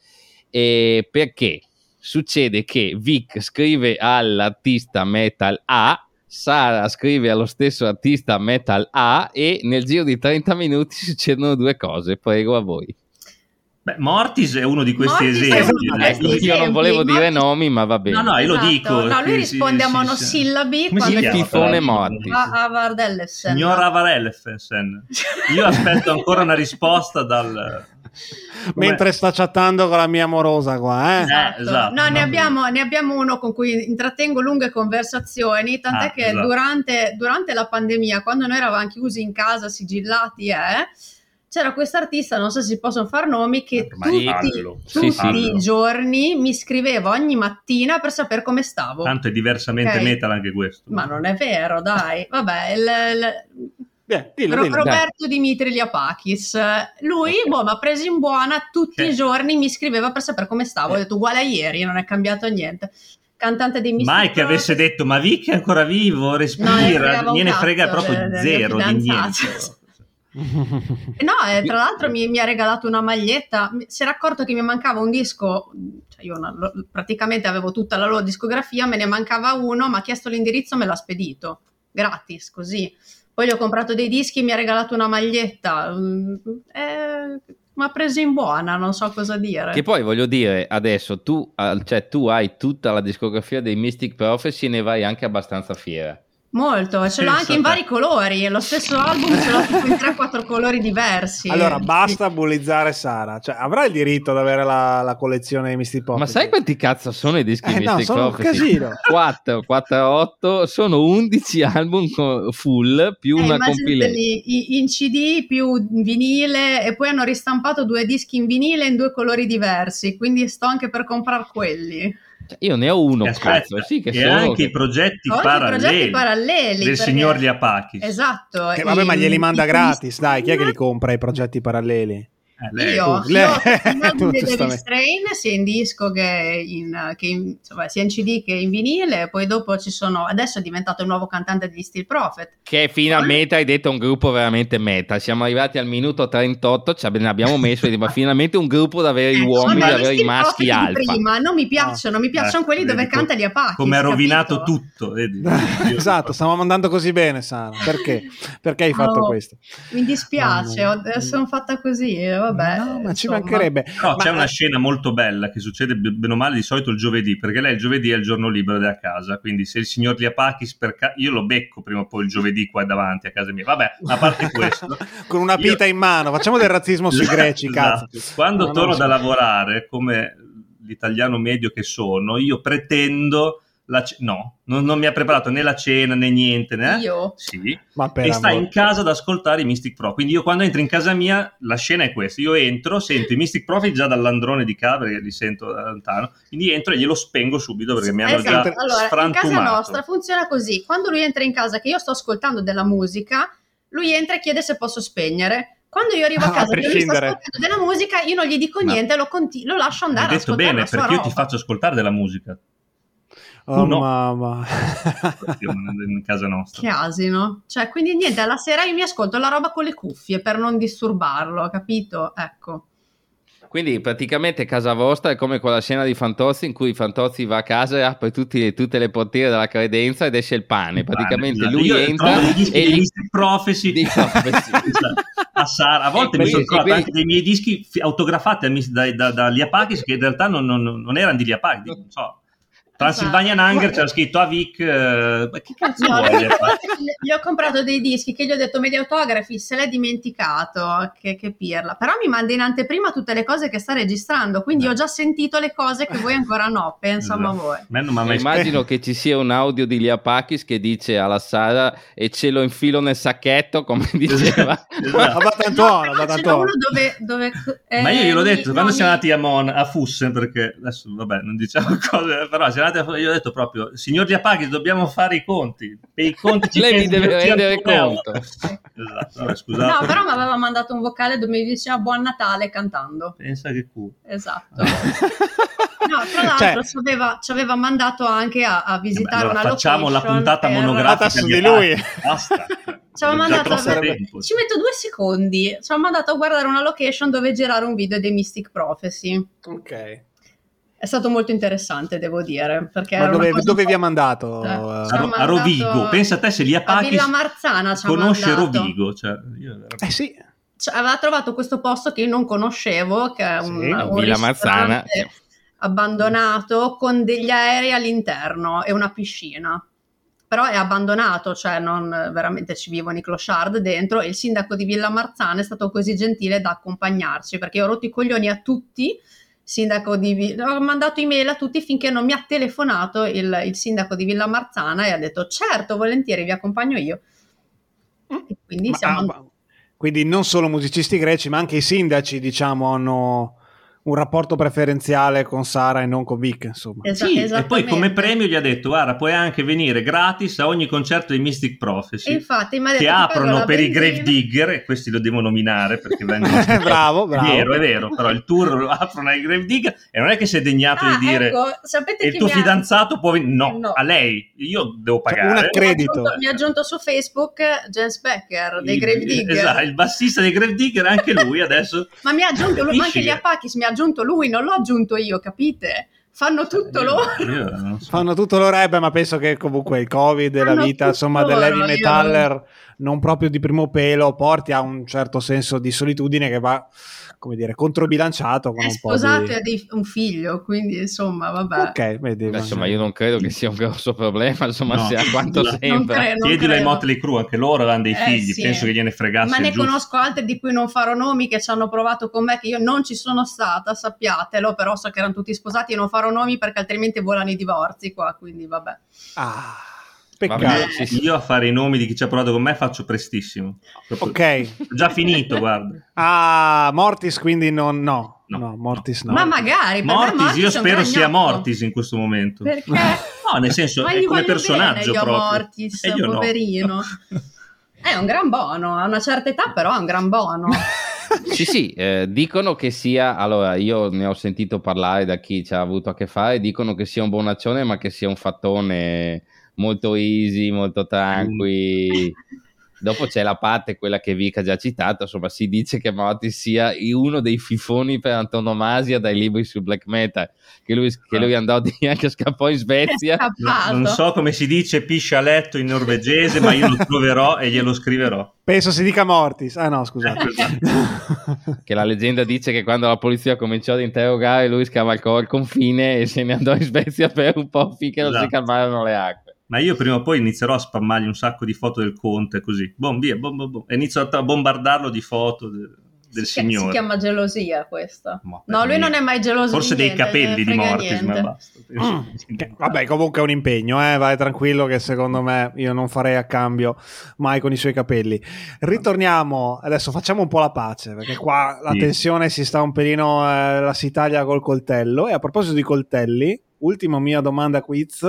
E perché? Succede che Vic scrive all'artista metal A, Sara scrive allo stesso artista metal A e nel giro di 30 minuti [laughs] succedono due cose. Prego a voi. Beh, Mortis è uno di questi Mortis esempi. Un... Ecco, io non volevo Mortis... dire nomi, ma va bene. No, no, io esatto. lo dico. No, lui risponde sì, a monosillabi. Sì, sì. Il fifone Mortis. Ellefsen. Signor Avar. Io aspetto ancora una risposta dal... Mentre sta chattando con la mia amorosa qua, eh? Esatto. Eh, esatto. No, ne abbiamo, ne abbiamo, uno con cui intrattengo lunghe conversazioni, tant'è ah, che esatto. durante, durante la pandemia, quando noi eravamo chiusi in casa, sigillati, eh, c'era questo artista, non so se si possono far nomi, che tutti, tutti sì, i giorni mi scriveva ogni mattina per sapere come stavo. Tanto è diversamente okay. metal anche questo. Ma non è vero, dai. Vabbè, il, il... Yeah, dillo, dillo, Roberto dai. Dimitri Liapakis. Lui okay. boh, mi ha preso in buona tutti okay. i giorni, mi scriveva per sapere come stavo. Ho detto uguale a ieri, non è cambiato niente cantante dei Mystic Mai che avesse detto ma Vic è ancora vivo, respira, no, gliene frega proprio de, zero di niente. no, eh, tra l'altro mi, mi, ha regalato una maglietta. Si era accorto che mi mancava un disco. Cioè io una, praticamente avevo tutta la loro discografia, me ne mancava uno, ma ha chiesto l'indirizzo me l'ha spedito gratis così. Poi gli ho comprato dei dischi, mi ha regalato una maglietta. Mm, eh, mi ha preso in buona, non so cosa dire. Che poi voglio dire, adesso tu, cioè, tu hai tutta la discografia dei Mystic Prophecy e ne vai anche abbastanza fiera. Molto, ce l'ho anche in vari colori, lo stesso album ce l'ho tipo in 3-4 colori diversi. Allora, basta bullizzare Sara, cioè avrà il diritto ad avere la, la collezione Misty Pop. Ma sai quanti cazzo sono i dischi eh, Mystic no, sono un casino. 4, 4, 8, sono 11 album full più eh, una compilation. In CD più vinile e poi hanno ristampato due dischi in vinile in due colori diversi, quindi sto anche per comprare quelli. Cioè, io ne ho uno, e aspetta, cazzo, sì, che e anche i progetti, paralleli, progetti paralleli del perché... signor Liapakis. Esatto. Che, vabbè, ma glieli manda gratis, dai, chi è che li compra i progetti paralleli? Eh, lei. Io, lei. io di David Strain sia in disco che in, che in, insomma, sia in CD che in vinile, poi dopo ci sono, adesso è diventato il nuovo cantante degli Steel Prophet. Che finalmente hai detto un gruppo veramente meta, siamo arrivati al minuto 38, ci abbiamo messo, ma [laughs] finalmente un gruppo da avere eh, uomini, da avere i maschi alfa. Prima, non mi piacciono, no. mi piacciono eh, quelli dove canta gli Apache. Come ha rovinato tutto. Vedi? [laughs] esatto, stiamo andando così bene, Sara, perché? Perché hai fatto oh, questo? Mi dispiace, oh, no. sono fatta così, vabbè. No, ma ci mancherebbe. No, ma... c'è una scena molto bella che succede bene o male di solito il giovedì, perché lei il giovedì è il giorno libero da casa, quindi se il signor Liapakis per ca- io lo becco prima o poi il giovedì qua davanti a casa mia. Vabbè, a parte [laughs] questo, con una pita io... in mano, facciamo del razzismo sui [laughs] greci, esatto. cazzo. Quando no, torno da lavorare, come l'italiano medio che sono, io pretendo la ce- no, non, non mi ha preparato né la cena né niente. Né? Io? Sì. Ma per E sta amore. in casa ad ascoltare i Mystic Pro. Quindi io quando entro in casa mia, la scena è questa. Io entro, sento i Mystic Profit già dall'androne di casa, perché li sento da lontano. Quindi entro e glielo spengo subito perché mi hanno Esatto. già Allora, in casa sfrantumato. nostra funziona così: quando lui entra in casa, che io sto ascoltando della musica, lui entra e chiede se posso spegnere. Quando io arrivo a [laughs] casa e lui sta ascoltando della musica, io non gli dico niente, lo, conti- lo lascio Hai andare a detto ascoltare bene, la sua perché io ti faccio ascoltare della musica. Oh, no. mamma. In casa nostra. Che asino. Cioè, quindi niente, alla sera io mi ascolto la roba con le cuffie per non disturbarlo, capito? Ecco. Quindi praticamente casa vostra è come quella scena di Fantozzi in cui Fantozzi va a casa e apre tutti- tutte le portiere della credenza ed esce il pane. Praticamente Esatto. lui entra e di gli- Prophecy di Prophecy. a Sara. A volte E mi sono trovato anche dei miei dischi autografati da, da, da Liapakis che in realtà non, non- non erano di Liapakis, non so. Transylvanian Esatto. Hunger c'era scritto Avic, eh, ma che cazzo No, vuoi? le- Liapakis? gli ho comprato dei dischi che gli ho detto me li autografi, se l'è dimenticato, che, che pirla. Però mi manda in anteprima tutte le cose che sta registrando, quindi Eh. ho già sentito le cose che voi ancora no, pensamo a Esatto. voi. A E mai immagino che ci sia un audio di Liapakis che dice alla Sara e ce lo infilo nel sacchetto come [laughs] diceva Esatto. [laughs] A No, a ce n'è Batantuono. uno dove... dove Ma io gliel'ho eh, detto, no, quando siamo andati a Mon, a Fussen, perché adesso vabbè non diciamo [laughs] cose, però siamo a, io ho detto proprio, signor Liapakis dobbiamo fare i conti, e i conti ci Lei mi deve 100 rendere conto. [laughs] Esatto, vabbè, scusate. No, però mi aveva mandato un vocale dove mi diceva Buon Natale cantando. Pensa che culo. Esatto. [laughs] No, tra l'altro Cioè- ci, aveva, ci aveva mandato anche a, a visitare Allora, una facciamo la location puntata per- monografica su di lui. Basta. Ci aveva mandato a- tempo. Ci metto due secondi. Ci ha mandato a guardare una location dove girare un video dei Mystic Prophecy. Ok. È stato molto interessante, devo dire. Perché Ma dove, dove vi ha mandato? Eh? A, ha a Rovigo, pensa a te se A Liapakis Villa Marzana ci ha conosce mandato. Rovigo. Cioè, io veramente- Eh sì. Cioè, aveva trovato questo posto che io non conoscevo, che è un, Sì, un Villa Marzana, abbandonato con degli aerei all'interno e una piscina. Però è abbandonato, cioè non veramente ci vivono i clochard dentro e il sindaco di Villa Marzana è stato così gentile da accompagnarci perché ho rotto i coglioni a tutti. Sindaco di Vi- ho mandato email a tutti finché non mi ha telefonato il, il sindaco di Villa Marzana e ha detto certo, volentieri vi accompagno io. E quindi Ma- siamo ah, quindi non solo musicisti greci, ma anche i sindaci, diciamo, hanno un rapporto preferenziale con Sara e non con Vic, insomma. Esa- Sì, e poi come premio gli ha detto guarda puoi anche venire gratis a ogni concerto di Mystic Prophecy E infatti mi ha detto, che "Ti pago aprono per i benzina". Grave Digger e questi lo devo nominare perché [laughs] vengono Bravo, bravo. è vero è vero però il tour lo aprono ai Grave Digger e non è che si è degnato Ah, di dire ecco, sapete il chi tuo mi ha- fidanzato può venire no, No. a lei io devo Cioè, pagare una mi ha credito. aggiunto- Mi ha aggiunto su Facebook James Becker dei Il- Grave Digger. esatto, il bassista dei Grave Digger anche lui adesso Ma mi ha aggiunto lui, ma anche gli Apakis mi ha aggiunto lui, non l'ho aggiunto io, capite? Fanno tutto Io- loro. io so. Fanno tutto loro, eh, beh, ma penso che comunque il covid e la vita insomma loro, dell'heavy io- metaller non proprio di primo pelo porti a un certo senso di solitudine che va come dire controbilanciato con È un po' sposato di e ha dei- un figlio, quindi insomma, vabbè. ok vedi Beh, ma- insomma io non credo che sia un grosso problema insomma No. sia quanto Non sembra non chiedilo ai. Motley Crue anche loro avevano dei Eh, figli sì. penso che gliene fregasse Ma ne giusto. conosco altri di cui non farò nomi che ci hanno provato con me, che io non ci sono stata, sappiatelo, però so che erano tutti sposati e non farò nomi perché altrimenti volano i divorzi qua, quindi vabbè. ah, Vabbè, peccato sì, sì. io a fare i nomi di chi ci ha provato con me faccio prestissimo Proprio- ok Ho già finito guarda ah Mortis quindi non no No, no, Mortis no, Ma magari, Mortis Mortis io spero sia. Mortis in questo momento Perché? no nel senso Ma è come personaggio bene io proprio Mortis, E io no. poverino. [laughs] È un gran bono, a una certa età però è un gran bono. [laughs] Sì, sì, eh, dicono che sia, allora io ne ho sentito parlare da chi ci ha avuto a che fare, dicono che sia un bonaccione ma che sia un fattone molto easy, molto tranqui. Dopo c'è la parte, quella che Vic ha già citato, insomma si dice che Mortis sia uno dei fifoni per antonomasia dai libri sul black metal, che lui, che lui andò di anche scappò in Svezia. Non so come si dice piscia a letto in norvegese ma io lo troverò e glielo scriverò penso si dica Mortis ah no scusate [laughs] che la leggenda dice che quando la polizia cominciò ad interrogare lui scavalcò il confine e se ne andò in Svezia per un po' finché non si Esatto. calmarono le acque. Ma io prima o poi inizierò a spammargli un sacco di foto del conte così bom via bom bom bom e inizio a bombardarlo di foto de- del si, signore. Si chiama gelosia questa. Ma No, lui non è mai geloso Forse di dei niente, capelli di Mortis, ma basta. Mm, vabbè, comunque è un impegno, eh? vai tranquillo che secondo me io non farei a cambio mai con i suoi capelli. Ritorniamo, adesso facciamo un po' la pace, perché qua la Sì. tensione si sta un pelino, eh, la si taglia col coltello. E a proposito di coltelli, ultima mia domanda quiz,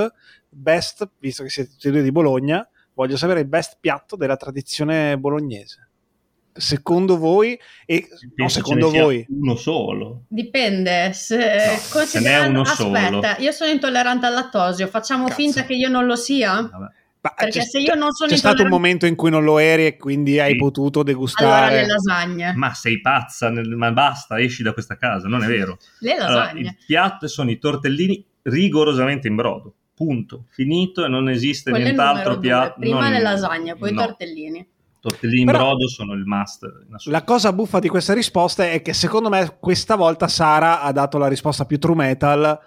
best, visto che siete tutti e due di Bologna, voglio sapere il best piatto della tradizione bolognese. Secondo voi, e ce secondo voi, Uno solo. Dipende, se, No, considerando- n'è uno solo. aspetta, io sono intollerante al lattosio, facciamo Cazzo. finta che io non lo sia? Vabbè. Ma Perché c'è, se io non sono c'è stato un intollerante- momento in cui non lo eri e quindi hai Sì. potuto Allora degustare. le lasagne. Ma sei pazza, nel- ma basta, esci da questa casa, non è vero. Le Allora, lasagne. il piatto sono i tortellini rigorosamente in brodo. Punto. Finito e non esiste Quello è il nient'altro piatto. Prima non- le lasagne, poi no. i tortellini. Tortellini in Però- brodo sono il must. in. La cosa buffa di queste risposte è che secondo me questa volta Sara ha dato la risposta più true metal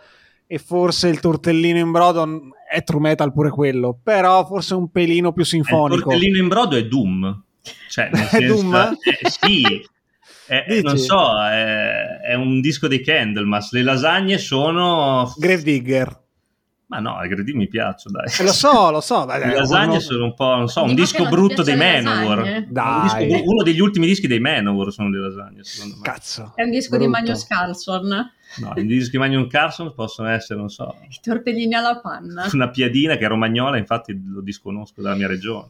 e forse il tortellino in brodo è true metal pure quello, però forse un pelino più Eh, il sinfonico. tortellino in brodo è Doom. Cioè, nel [laughs] È senso- Doom? eh, sì. Eh, Dici? non so, è, è un disco dei Candlemas. Le lasagne sono. Grave Digger. Ma no, i gredi mi piacciono, dai. Eh, lo so, lo so. Le lasagne uno- sono un po', non so, un disco brutto dei Manowar. lasagne? Un Dai. disco- uno degli ultimi dischi dei Manowar sono le lasagne, secondo me. Cazzo. È un disco di brutto. Magnus Carlson. No, i dischi di Magnum Carson possono essere, non so, I tortellini alla panna. una piadina che è romagnola, infatti lo disconosco dalla mia regione.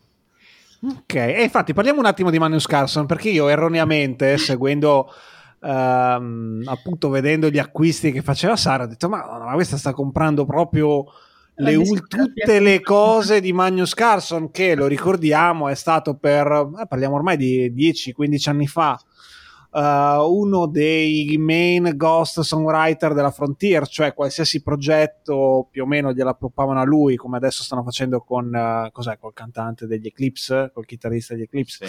Ok, e infatti parliamo un attimo di Magnus Carlson perché io erroneamente, seguendo ehm, appunto vedendo gli acquisti che faceva Sara, ho detto ma, ma questa sta comprando proprio le ul- tutte le cose di Magnus Carlson che lo ricordiamo è stato per, eh, parliamo ormai di 10-15 anni fa, eh, uno dei main ghost songwriter della Frontier, cioè qualsiasi progetto più o meno gliela poppavano a lui, come adesso stanno facendo con, eh, cos'è, col cantante degli Eclipse, col chitarrista degli Eclipse.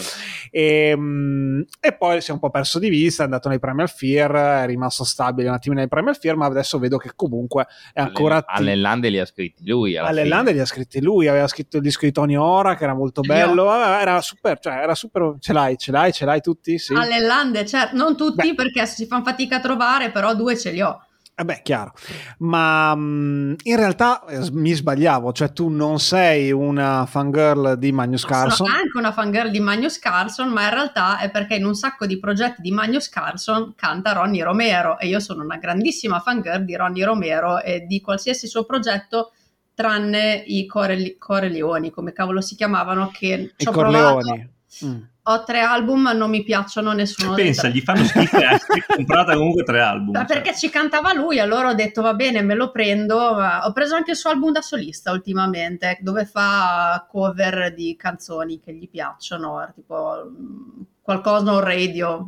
E, mm, e poi si è un po' perso di vista, è andato nei Primal Fear, è rimasto stabile un attimo nei Primal Fear, ma adesso vedo che comunque è ancora Alle, alle lande li ha scritti lui. alla alle fine. Lande li ha scritti lui, aveva scritto il disco di Tony Ora che era molto bello, era super, cioè era super, ce l'hai, ce l'hai, ce l'hai tutti? Sì. Alle lande, certo, non tutti Beh. perché si fanno fatica a trovare, però due ce li ho. Eh beh, chiaro. Ma mh, in realtà eh, mi sbagliavo, cioè tu non sei una fangirl di Magnus Carlson. Sono anche una fangirl di Magnus Carlson, ma in realtà è perché in un sacco di progetti di Magnus Carlson canta Ronnie Romero e io sono una grandissima fangirl di Ronnie Romero e di qualsiasi suo progetto tranne i Core, Core Leoni, come cavolo si chiamavano, che I ci ho provato. Corleoni. Mm. Ho tre album, ma non mi piacciono nessuno dei Pensa, gli fanno schifo [laughs] e hai comprata comunque tre album. Ma cioè. perché ci cantava lui, allora ho detto va bene, me lo prendo. ma Ho preso anche il suo album da solista ultimamente, dove fa cover di canzoni che gli piacciono, tipo mm, qualcosa on radio.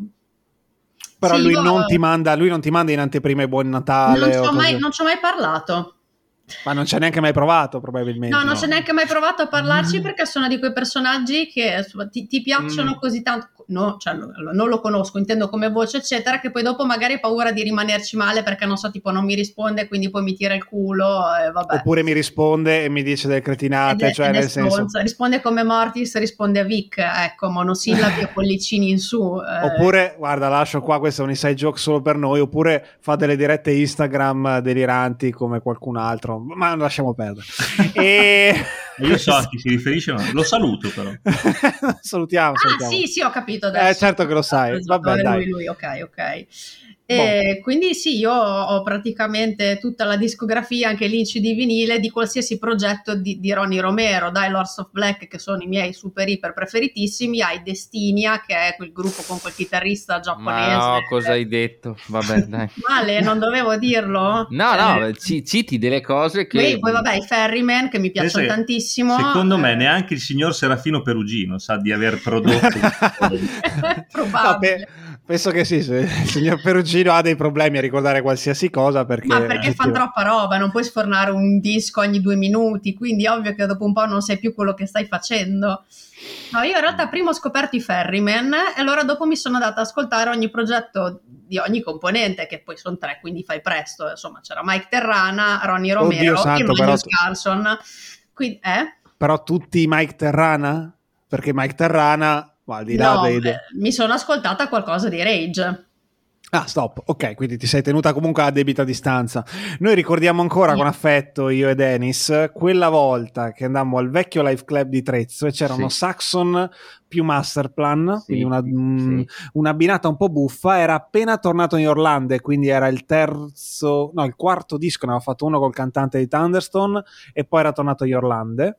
Però Sì, lui, io- non ti manda, lui non ti manda in anteprima Buon Natale. Non ci, ho mai, non ci ho mai parlato. Ma non ci hai neanche mai provato, probabilmente. No, non no. ci ho neanche mai provato a parlarci perché sono di quei personaggi che insomma, ti, ti piacciono Mm. così tanto. No, cioè, no, non lo conosco, intendo come voce, eccetera, che poi dopo magari hai paura di rimanerci male perché non so, tipo non mi risponde, quindi poi mi tira il culo e vabbè. Oppure mi risponde e mi dice delle cretinate, è- cioè nel senso... risponde come Mortis risponde a Vic ecco monosillabi e pollicini in su eh. Oppure, guarda, lascio qua, questo è un inside joke solo per noi, oppure fa delle dirette Instagram deliranti come qualcun altro, ma lasciamo perdere. [laughs] e... Io so a chi si riferisce, ma lo saluto però. [laughs] salutiamo, ah salutiamo. sì sì ho capito adesso Eh, certo che lo sai. Vabbè, lui, lui, ok ok E quindi sì, io ho praticamente tutta la discografia, anche l'inci di vinile di qualsiasi progetto di, di Ronnie Romero, dai Lords of Black che sono i miei super iper preferitissimi, ai Destinia che è quel gruppo con quel chitarrista giapponese. Ma no, cosa hai detto? Vabbè, [laughs] dai. Male, non dovevo dirlo? No, no, Eh, ci- citi delle cose che... Poi, poi vabbè, i Ferryman che mi piacciono Pensa che, tantissimo. Secondo me Eh, neanche il signor Serafino Perugino sa di aver prodotto. [laughs] [laughs] Probabile. Vabbè, penso che sì, il signor Perugino ha dei problemi a ricordare qualsiasi cosa perché... Ma perché effettivamente- troppa roba, non puoi sfornare un disco ogni due minuti, quindi è ovvio che dopo un po' non sai più quello che stai facendo. No, io in realtà prima ho scoperto i Ferryman e allora dopo mi sono data ad ascoltare ogni progetto di ogni componente, che poi sono tre, quindi fai presto. Insomma, c'era Mike Terrana, Ronnie Romero santo, e Magnus Carlson. Quindi, eh? Però tutti Mike Terrana? Perché Mike Terrana Ma al di là No, dei... eh, mi sono ascoltata qualcosa di Rage. Ah, stop. Ok, quindi ti sei tenuta comunque a debita distanza. Noi ricordiamo ancora Sì. con affetto, io e Dennis, quella volta che andammo al vecchio live club di Trezzo e c'erano Sì. Saxon più Masterplan, Sì, quindi una, mm, sì. un'abbinata un po' buffa. Era appena tornato in Orlando, e quindi era il terzo, no, il quarto disco, ne aveva fatto uno col cantante di Thunderstone e poi era tornato in Orlando.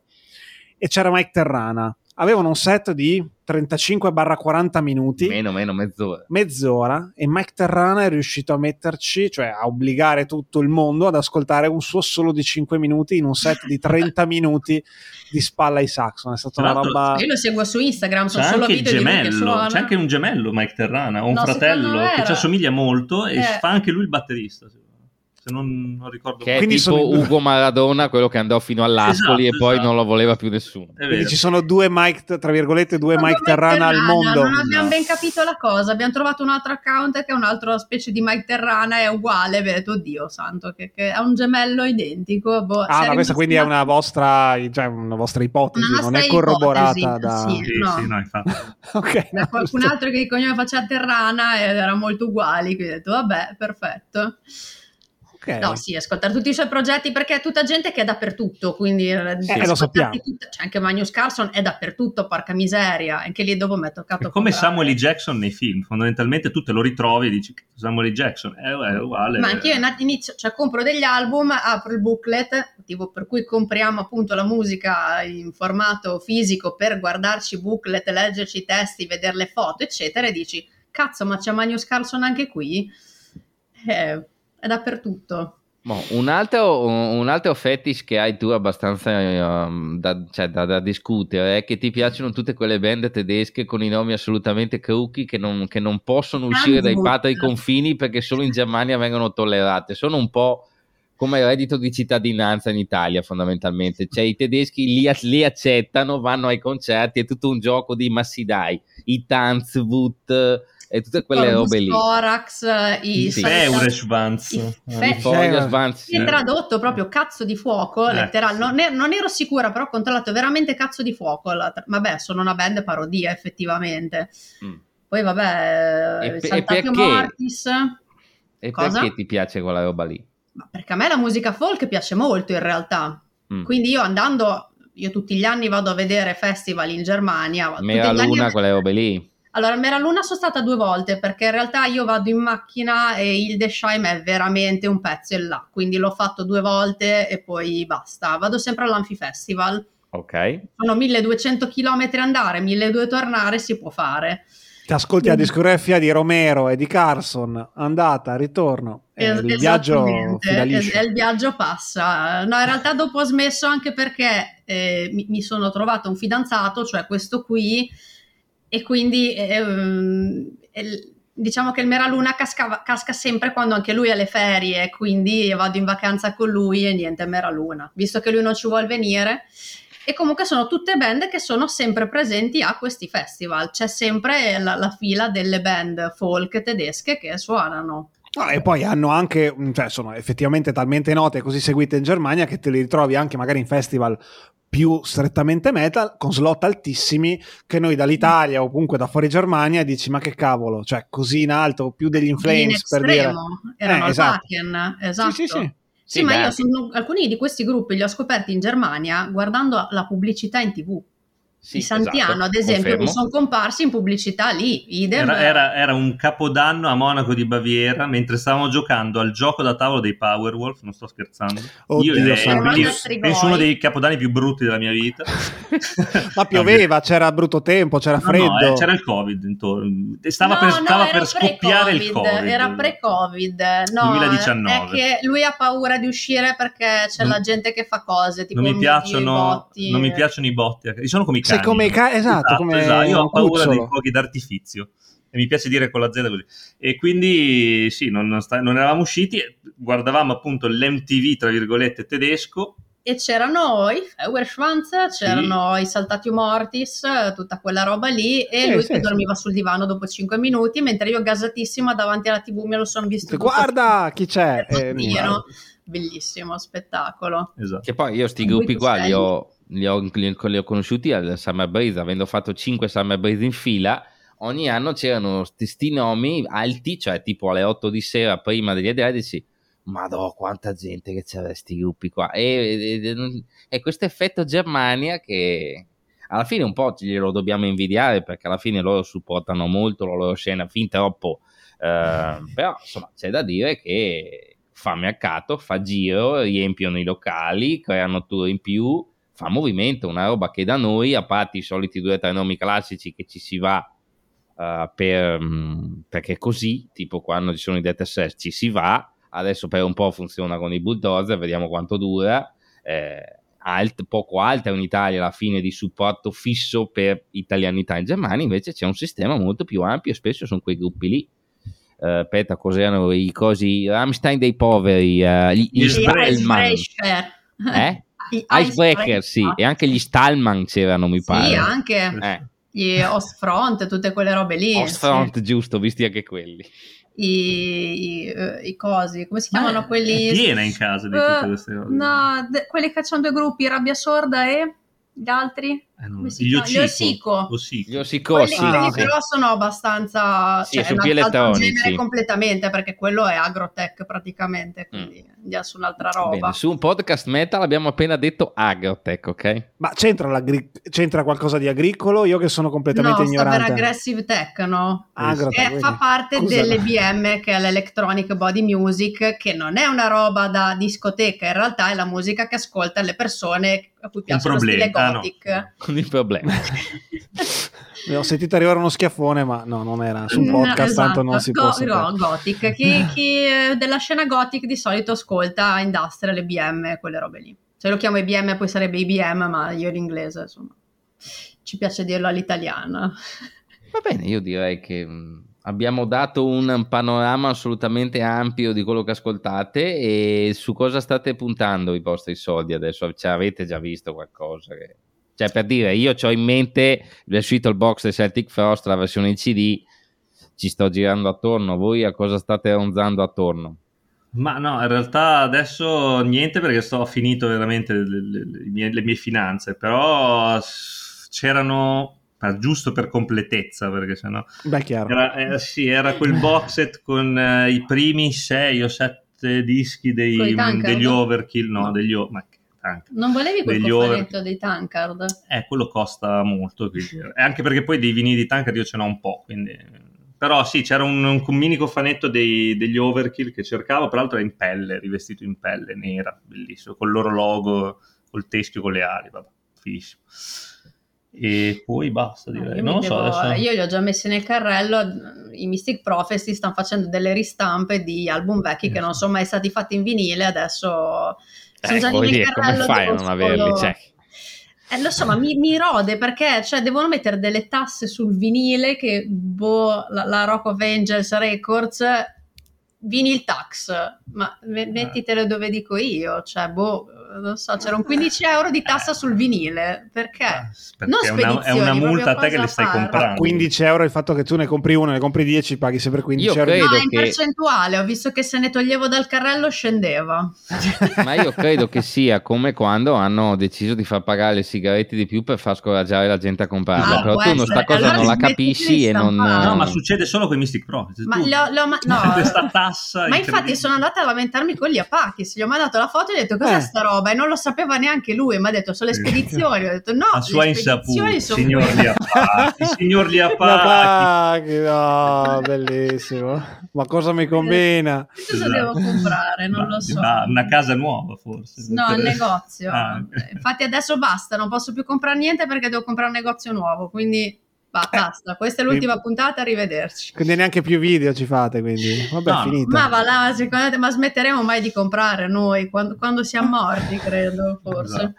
E c'era Mike Terrana. Avevano un set di 35-40 minuti Meno, meno, mezz'ora. mezz'ora e Mike Terrana è riuscito a metterci, cioè a obbligare tutto il mondo ad ascoltare un suo solo di 5 minuti in un set di 30 [laughs] minuti di spalla ai Saxon. È stata Tra una roba. Io lo seguo su Instagram, C'è sono solo anche il video gemello, c'è anche un gemello Mike Terrana, o un No, fratello che ci assomiglia molto e Eh. fa anche lui il batterista. Se non, non ricordo Che è Quindi tipo sono Ugo Maradona, quello che andò fino all'Ascoli Esatto, e poi esatto. non lo voleva più nessuno. È Quindi ci sono due Mike, tra virgolette, due Mike come Terrana al mondo. Non abbiamo No. ben capito la cosa. Abbiamo trovato un altro account che è un'altra specie di Mike Terrana, è uguale. Vedete, oddio santo, che, che ha un gemello identico. Boh, Ah, ma questa quindi è una vostra, cioè una vostra ipotesi, Una non è corroborata ipotesi, da. sì. Sì, No. sì, no, infatti. [laughs] ok, C'è no, qualcun altro che di cognome faceva Terrana ed erano molto uguali. Quindi ho detto, vabbè, perfetto. Ok. No, sì, ascoltare tutti i suoi progetti perché è tutta gente che è dappertutto, quindi eh, lo ascoltarti sappiamo. tut- c'è anche Magnus Carlson è dappertutto, porca miseria, anche lì dopo mi è toccato È come comprare. Samuel L. Jackson nei film, fondamentalmente tu te lo ritrovi e dici Samuel L. Jackson, è, è uguale. Ma anch'io in- inizio, cioè compro degli album, apro il booklet, motivo per cui compriamo appunto la musica in formato fisico per guardarci booklet, leggerci i testi, vedere le foto, eccetera, e dici, cazzo, ma c'è Magnus Carlson anche qui? Eh, è dappertutto. Boh, un, altro, un altro fetish che hai tu abbastanza ehm, da, cioè, da- da discutere è che ti piacciono tutte quelle band tedesche con i nomi assolutamente crooky che non, che non possono uscire dai patri confini perché solo in Germania vengono tollerate. Sono un po' come il reddito di cittadinanza in Italia fondamentalmente. Cioè i tedeschi li, li accettano, vanno ai concerti, è tutto un gioco di ma dai, i Tanzwut e tutte quelle Corvus robe lì. Thorax, i Sì. I fe- Sì, sì. tradotto proprio cazzo di fuoco, Eh. letterale. Non, e- non ero sicura, però ho controllato veramente cazzo di fuoco. La tra- vabbè, sono una band parodia, effettivamente. Mm. Poi, vabbè, E pe- e perché? Mortis. E Cosa? perché ti piace quella roba lì? Ma perché a me la musica folk piace molto in realtà. Mm. Quindi io andando, io tutti gli anni vado a vedere festival in Germania. Mera gli anni- Luna, quelle robe lì. Allora, Mera Luna sono stata due volte perché in realtà io vado in macchina e Hildesheim è veramente un pezzo in là, quindi l'ho fatto due volte e poi basta. Vado sempre all'Anfifestival, Ok. sono 1200 km andare, 1200 tornare, si può fare. Ti ascolti la discografia di Romero e di Carson, andata, ritorno. E Es- il viaggio es- e il viaggio passa. No, in realtà dopo ho smesso anche perché eh, mi, mi sono trovato un fidanzato, cioè questo qui, e quindi ehm, diciamo che il Meraluna cascava, casca sempre quando anche lui ha le ferie, quindi vado in vacanza con lui e niente Meraluna, visto che lui non ci vuole venire. E comunque sono tutte band che sono sempre presenti a questi festival, c'è sempre la, la fila delle band folk tedesche che suonano. No, e poi hanno anche, cioè sono effettivamente talmente note e così seguite in Germania che te li ritrovi anche magari in festival più strettamente metal con slot altissimi che noi dall'Italia o comunque da fuori Germania dici ma che cavolo, cioè così in alto più degli in inflames per dire. erano Eh, esatto. Wacken, esatto. Sì, sì, sì. Sì, Sì, ma io sono, alcuni di questi gruppi li ho scoperti in Germania guardando la pubblicità in tv. Sì, I Santiano, esatto, ad esempio, confermo. mi sono comparsi in pubblicità lì. Idem. Era, era- era un capodanno a Monaco di Baviera mentre stavamo giocando al gioco da tavolo dei Powerwolf, non sto scherzando. Oddio Io e quindi Nostri penso uno dei capodanni più brutti della mia vita. [laughs] Ma pioveva, c'era brutto tempo, c'era No, no, freddo. eh, c'era il covid intorno. Stava No, per, stava per scoppiare il covid. Era pre-Covid. No, 2019. È che lui ha paura di uscire perché c'è Non- la gente che fa cose. Tipo non mi, mio Dio, i piacciono, botti. non mi piacciono i botti. Sono come i Sei cani. come ca- esatto, come Io ho paura cucciolo. dei fuochi d'artifizio. E mi piace dire con la Z così. E quindi sì, non, non sta- non eravamo usciti, guardavamo appunto l'MTV, tra virgolette, tedesco. E c'erano i Feuerschwanz, c'erano i Saltati Mortis, tutta quella roba lì, e Sì, lui sì, che sì. dormiva sul divano dopo 5 minuti, mentre io gasatissima davanti alla tv me lo sono visto. tutto Guarda chi c'è. [laughs] Eh, bellissimo spettacolo. Esatto. Che poi io sti gruppi qua li ho, li, ho, li ho, conosciuti al Summer Breeze, avendo fatto 5 Summer Breeze in fila, ogni anno c'erano questi nomi alti, cioè tipo alle 8 di sera prima degli adredici, Madò, quanta gente che c'era questi gruppi qua. E, e, e, e, questo effetto Germania che alla fine un po' glielo dobbiamo invidiare perché alla fine loro supportano molto la loro scena fin troppo. Eh, [laughs] però insomma c'è da dire che fa mercato, fa giro, riempiono i locali, creano tour in più, fa movimento, una roba che da noi, a parte i soliti due o tre nomi classici che ci si va uh, per, um, perché così, tipo quando ci sono i Death Assess, ci si va, adesso per un po' funziona con i bulldozer, vediamo quanto dura. Eh, alt, poco alta in Italia alla fine di supporto fisso per italianità in Germania, invece c'è un sistema molto più ampio e spesso sono quei gruppi lì. Uh, aspetta, cos'erano i cosi? Rammstein dei poveri, uh, gli, gli Stallman. Eh? Icebreaker, sì, e anche gli Stallman c'erano, mi pare. Sì, anche eh. gli Ostfront, tutte quelle robe lì. Ostfront, sì. giusto, visti anche quelli i, i, uh, i, cosi, come si chiamano Ma quelli? Piena in casa di tutte queste cose. No, de- quelli che hanno due gruppi, Rabbia Sorda e gli altri? Eh, non... Gli Osico. Gli quelli, sì. però sono abbastanza... Sì, cioè, un altro genere completamente, perché quello è agrotech praticamente, quindi mm. andiamo su un'altra roba. Bene, su un podcast metal abbiamo appena detto agrotech, ok? Ma c'entra, c'entra qualcosa di agricolo? Io che sono completamente no, ignorante. No, per aggressive tech, no? Agrotech, e fa parte Cos'è? dell'EBM, che è l'Electronic Body Music, che non è una roba da discoteca, in realtà è la musica che ascolta le persone a cui piace lo stile gothic. Ah, no. Con il problema. [laughs] Ho sentito arrivare uno schiaffone, ma no, non era su un podcast, no, esatto. tanto non si Go- può no, Gothic. Chi, [laughs] chi della scena Gothic di solito ascolta Industrial, IBM, quelle robe lì. Se lo chiamo IBM poi sarebbe IBM, ma io l'inglese, insomma, ci piace dirlo all'italiana. [laughs] Va bene, io direi che abbiamo dato un panorama assolutamente ampio di quello che ascoltate e su cosa state puntando i vostri soldi adesso? Cioè, avete già visto qualcosa? Che... Cioè, per dire, io ho in mente il box del Celtic Frost, la versione in CD, ci sto girando attorno. Voi a cosa state ronzando attorno? Ma no, in realtà adesso niente perché sto finito veramente le, le, le, mie, le mie finanze, però c'erano giusto per completezza perché sennò Beh, chiaro. Era, eh, sì, era quel box set con eh, i primi sei o sette dischi dei, degli overkill no, no. degli ma non volevi quel cofanetto over... dei Tankard? Eh, quello costa molto. Quindi... anche perché poi dei vinili di Tankard io ce n'ho un po', quindi... Però sì, c'era un, un mini cofanetto dei, degli Overkill che cercavo, peraltro era in pelle, rivestito in pelle, nera, bellissimo, col loro logo, col teschio, con le ali, vabbè, fighissimo. E poi basta, direi. No, io, so, devo, adesso... io li ho già messi nel carrello. I Mystic Prophecy stanno facendo delle ristampe di album vecchi che non sono mai stati fatti in vinile. Adesso sono già lì nel carrello. Come fai a non averli? Cioè. Eh, lo so, ma mi, mi, rode perché cioè, devono mettere delle tasse sul vinile che boh, la, la Rock of Angels Records vinyl tax, ma mettitele dove dico io, cioè boh, non so, c'era un 15 euro di tassa sul vinile, perché? Ah, perché non è, una, è una multa a te che le stai fare. comprando. 15 euro il fatto che tu ne compri uno, ne compri 10, paghi sempre 15 io euro. Credo no, in che... percentuale, ho visto che se ne toglievo dal carrello scendeva. Ma io credo che sia come quando hanno deciso di far pagare le sigarette di più per far scoraggiare la gente a comprarle, Ah, però tu non essere. sta cosa Allora non la capisci e non... No, ma succede solo con i Mystic Prophecy. Ma tu- l'ho- l'ho- ma- no. questa tassa Ma infatti sono andata a lamentarmi con gli Apachis, gli ho mandato la foto e gli ho detto cos'è Eh. sta roba e non lo sapeva neanche lui, mi ha detto sono le spedizioni, ho detto no, a sua le spedizioni insaputa, signor. [laughs] Liapati, signor Liapati. no, [laughs] bellissimo. Ma cosa mi combina? Cosa devo comprare? Non Ma- lo so. una casa nuova forse. No, al negozio. Ah. Infatti adesso basta, non posso più comprare niente perché devo comprare un negozio nuovo, quindi ba- basta. Questa è l'ultima puntata, arrivederci. Quindi neanche più video ci fate, quindi vabbè, No, finita. Ma va là, secondo te, ma smetteremo mai di comprare noi quando, quando siamo [laughs] morti, credo, forse. Esatto.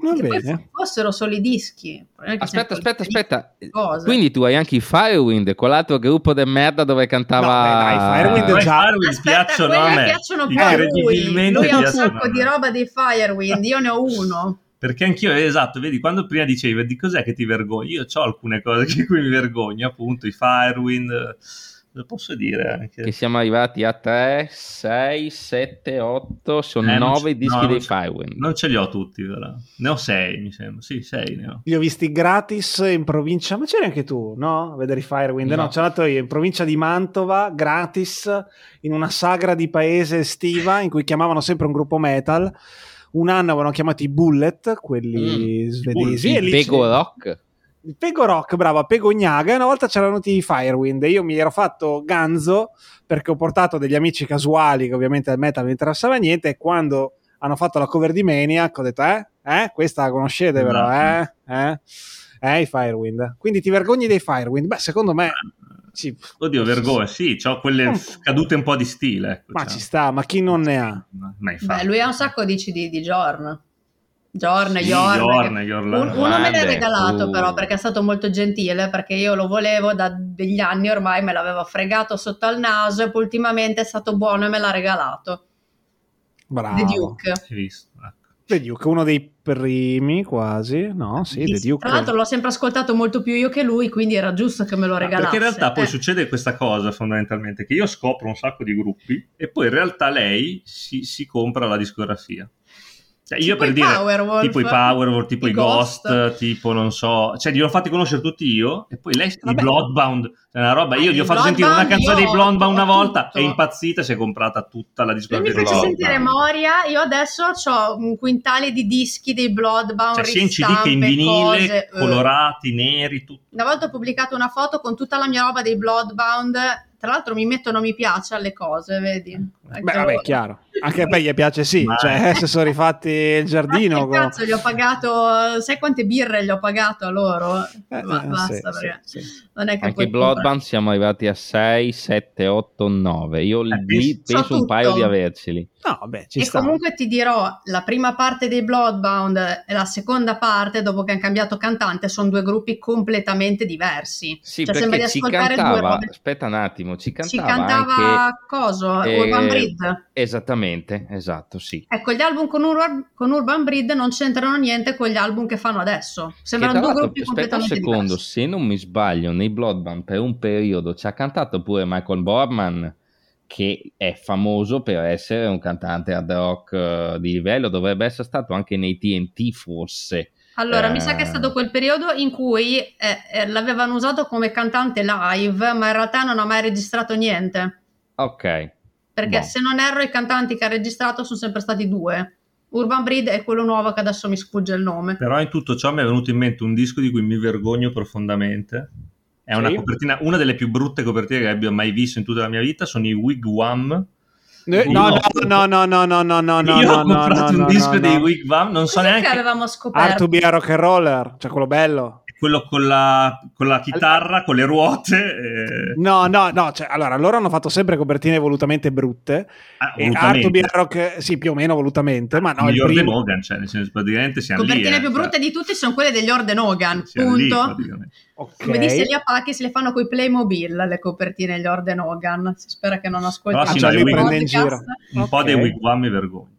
Va poi bene. fossero solo i dischi. Aspetta, aspetta, aspetta. cose. Quindi tu hai anche i Firewind, quell'altro gruppo de merda dove cantava... No, dai, Firewind Poi già- Firewind Aspetta, piacciono a me. piacciono più a lui. Lui ha un sacco di roba dei Firewind, io ne ho uno. Perché anch'io, esatto, vedi, quando prima dicevi di cos'è che ti vergogni, io ho alcune cose [laughs] di cui mi vergogno, appunto, i Firewind, Lo posso dire anche. Che siamo arrivati a 3, 6, 7, 8, sono Eh, non 9 ce- dischi no, dei Firewind. Non ce li ho tutti, però. Ne ho 6, mi sembra. Sì, 6 ne ho. Li ho visti gratis in provincia, ma c'eri anche tu, no? A vedere i Firewind? No, No. c'ero andato io in provincia di Mantova, gratis, in una sagra di paese estiva in cui chiamavano sempre un gruppo metal. Un anno avevano chiamato i Bullet, quelli Mm, svedesi. e Il lì Pego c'è- Rock. il Pego Rock, bravo, a Pego Gnaga. E una volta c'erano venuti i Firewind e io mi ero fatto ganzo perché ho portato degli amici casuali che ovviamente al metal non interessava niente. E quando hanno fatto la cover di Maniac ho detto, eh, eh, questa la conoscete però, eh, eh, eh, i Firewind. Quindi ti vergogni dei Firewind? Beh, secondo me, sì, Oddio, vergogna, sì, ho quelle Un- cadute un po' di stile. Ecco, ma cioè. ci sta, ma chi non ne ha? Beh, lui ha un sacco di CD di Jorn. Jorn, Sì, Jorn. Jorn. Un- uno me l'ha regalato tu- però perché è stato molto gentile perché io lo volevo da degli anni ormai me l'aveva fregato sotto al naso e poi ultimamente è stato buono e me l'ha regalato Bravo. The Duke Hai visto? The Duke, uno dei primi quasi, no? Sì, The Duke. tra l'altro l'ho sempre ascoltato molto più io che lui quindi era giusto che me lo regalasse Perché in realtà poi Eh. succede questa cosa fondamentalmente, che io scopro un sacco di gruppi e poi in realtà lei si, si compra la discografia. Cioè, io Tipo per i dire, Powerwolf, tipo i Powerwolf, tipo i, i Ghost, Ghost. tipo non so, cioè li ho fatti conoscere tutti io e poi lei, i Vabbè. Bloodbound, è una roba, io gli ho i fatto sentire una canzone dei Bloodbound una volta, tutto. è impazzita, si è comprata tutta la discografia mi fece sentire Moria, io adesso ho un quintale di dischi dei Bloodbound, Cioè sia in CD che in vinile, cose, eh. colorati, neri, tutto. Una volta ho pubblicato una foto con tutta la mia roba dei Bloodbound. Tra l'altro mi mettono mi piace alle cose, vedi? Beh, vabbè, chiaro. Anche a me gli piace sì, Ma- cioè se sono rifatti il giardino. Ma cazzo, gli ho pagato, sai quante birre gli ho pagato a loro? Eh, Ma eh, basta, sì, perché sì, sì. non è che Anche Bloodbound siamo arrivati a 6, 7, 8, 9. Io Eh, lì so penso un tutto. paio di averceli. No, vabbè, ci e sta. comunque ti dirò, la prima parte dei Bloodbound e la seconda parte, dopo che hanno cambiato cantante, sono due gruppi completamente diversi. Sì, Cioè, sembra di ascoltare due cantava, robe. aspetta un attimo, ci Ci cantava, cantava anche... coso, eh, Urban Breed. Esattamente, esatto, sì. Ecco, gli album con, Ur- con Urban Breed non c'entrano niente con gli album che fanno adesso. Sembrano due gruppi aspetta un completamente secondo, diversi. se non mi sbaglio, nei Bloodbound per un periodo ci ha cantato pure Michael Borman, che è famoso per essere un cantante hard rock eh, di livello, dovrebbe essere stato anche nei TNT forse. Allora, Eh. mi sa che è stato quel periodo in cui eh, eh, l'avevano usato come cantante live, ma in realtà non ha mai registrato niente. Ok, Perché Boh. se non erro, i cantanti che ha registrato sono sempre stati due. Urban Breed e quello nuovo che adesso mi sfugge il nome. Però in tutto ciò mi è venuto in mente un disco di cui mi vergogno profondamente. È una Sì. copertina, una delle più brutte copertine che abbia mai visto in tutta la mia vita. Sono i Wigwam. No, no, no, no, no, no, no, no, no, Io no, ho comprato no, un no, disco no, dei no. Wigwam, non so neanche avevamo Art scoperto? to be a rock and roller, cioè quello bello. Quello con la, con la chitarra, con le ruote. e- No, no, no, cioè, allora, loro hanno fatto sempre copertine volutamente brutte. Ah, E volutamente. a rock, sì, più o meno volutamente, ma Il no, miglior primo... De Logan, cioè, nel senso, praticamente Le siamo lì. copertine eh, più cioè, brutte di tutti sono quelle degli Orde Hogan, siamo lì, punto. praticamente. Ok. Come disse Lia Pacchi, se le fanno coi Playmobil le copertine degli Orden Hogan. Si spera che non ascolti Però sì, no, in giro. Un po' dei Wigwam mi vergogno.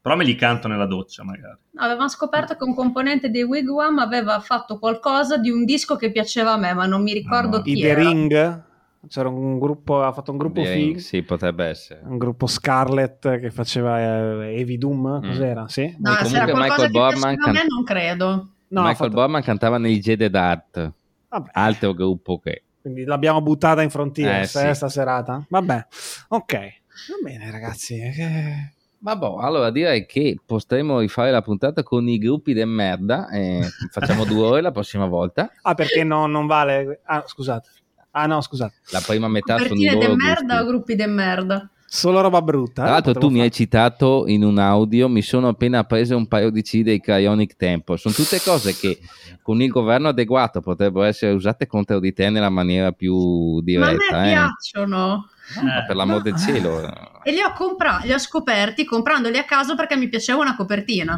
Però me li canto nella doccia, magari. No, Avevamo scoperto che un componente dei Wigwam aveva fatto qualcosa di un disco che piaceva a me, ma non mi ricordo Ah, chi I The era. Ring, c'era un gruppo, ha fatto un gruppo Beh, figo, sì, potrebbe essere. un gruppo Scarlet che faceva eh, Heavy Doom, cos'era? Sì? No, Comunque se era qualcosa Michael Borman piaceva a me can- non credo. No, ha Michael fatto- Borman cantava nei Jedi Dart, Vabbè, altro gruppo che... quindi l'abbiamo buttata in frontiera Eh, sta, sì. serata. Vabbè, ok. Va bene ragazzi. eh, Vabbè, allora direi che potremo rifare la puntata con i gruppi del merda. e [laughs] facciamo due ore la prossima volta. Ah, perché no, non vale... Ah, scusate. Ah no, scusate. La prima metà sono i Copertine de loro merda o gruppi de merda? Solo roba brutta. Tra eh, l'altro tu potevo mi hai fare. citato in un audio, mi sono appena preso un paio di CD dei Cryonic Tempo. Sono tutte cose che con il governo adeguato potrebbero essere usate contro di te nella maniera più Ma a diretta. me eh. piacciono. Ma per l'amor del cielo. E li ho, compra- li ho scoperti comprandoli a caso perché mi piaceva una copertina.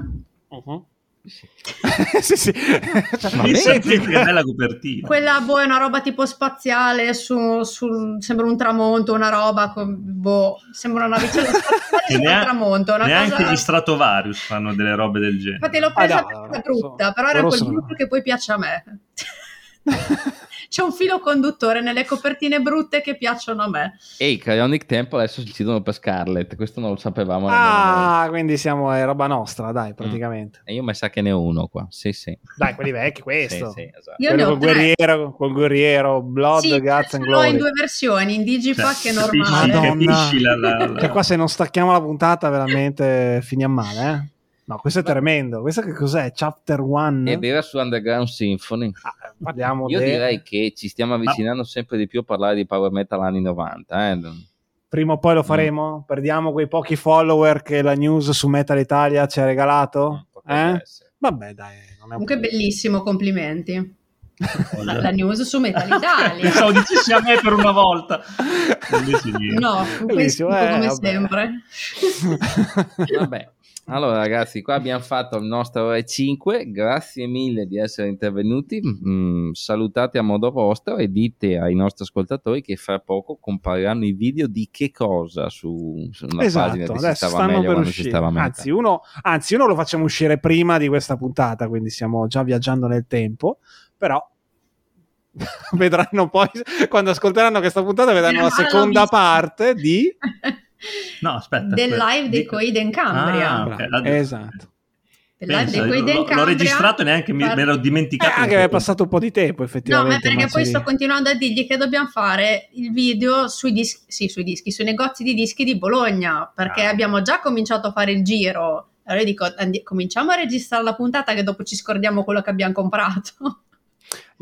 Mhm. [laughs] sì, sì. Cioè, Ma senti che bella copertina. Quella boh, è una roba tipo spaziale, su, sul- sembra un tramonto, una roba, con, boh, sembra una navicella [laughs] spaziale su un neanche- tramonto. Una Neanche cosa... gli Stratovarius fanno delle robe del genere. Infatti l'ho presa Ah, no, no, brutta, sono- però era loro quel sono- gruppo che poi piace a me. [laughs] c'è un filo conduttore nelle copertine brutte che piacciono a me. E i Cryonic Temple adesso si decidono per Scarlet, questo non lo sapevamo. Ah, quindi siamo è roba nostra, dai, praticamente. Mm. E io mi sa che ne ho uno qua, sì sì. Dai, quelli vecchi, [laughs] questo. Sì, sì, esatto. Io Quello ne ho col tre. guerriero, col guerriero, Blood, Sì, Guts and l'ho in Glory. due versioni, in digipack e Capisci, normale. Madonna. capisci la, la, la- Cioè, qua se non stacchiamo la puntata, veramente finiamo male, eh? No, questo è tremendo. Questo che cos'è? Chapter 1? Ed era su Underground Symphony. Ah, parliamo Io de- direi che ci stiamo avvicinando sempre di più a parlare di power metal anni 90. Eh? Prima o poi lo faremo? Perdiamo quei pochi follower che la news su Metal Italia ci ha regalato? Potrebbe Eh? Vabbè, dai. Non è un Comunque problema. bellissimo, complimenti. La, [laughs] la news su Metal [laughs] Italia. Pensavo dicessi a me per una volta. [laughs] No, Bellissimo, eh, come vabbè. sempre. Vabbè. Allora ragazzi, qua abbiamo fatto il nostro ore 5, grazie mille di essere intervenuti, Mm, salutate a modo vostro e dite ai nostri ascoltatori che fra poco compariranno i video di che cosa su, sulla esatto, pagina di Si adesso stava stanno meglio per uscire. stava meglio. Anzi uno, anzi, uno lo facciamo uscire prima di questa puntata, quindi stiamo già viaggiando nel tempo, però [laughs] vedranno poi, quando ascolteranno questa puntata, vedranno la seconda parte di... [laughs] No, aspetta. Del aspetta. live dei Coiden Cambria. Ah, ok. La- Esatto. Pensa, l'ho, Cambria. l'ho registrato e neanche mi, Par- me l'ho Eh, dimenticato. anche che è passato un po' di tempo No, effettivamente. ma perché poi Mazzolini. sto continuando a dirgli che dobbiamo fare il video sui dischi, sì, sui dischi, sui negozi di dischi di Bologna, perché Ah. abbiamo già cominciato a fare il giro. Allora io dico, andi- cominciamo a registrare la puntata che dopo ci scordiamo quello che abbiamo comprato.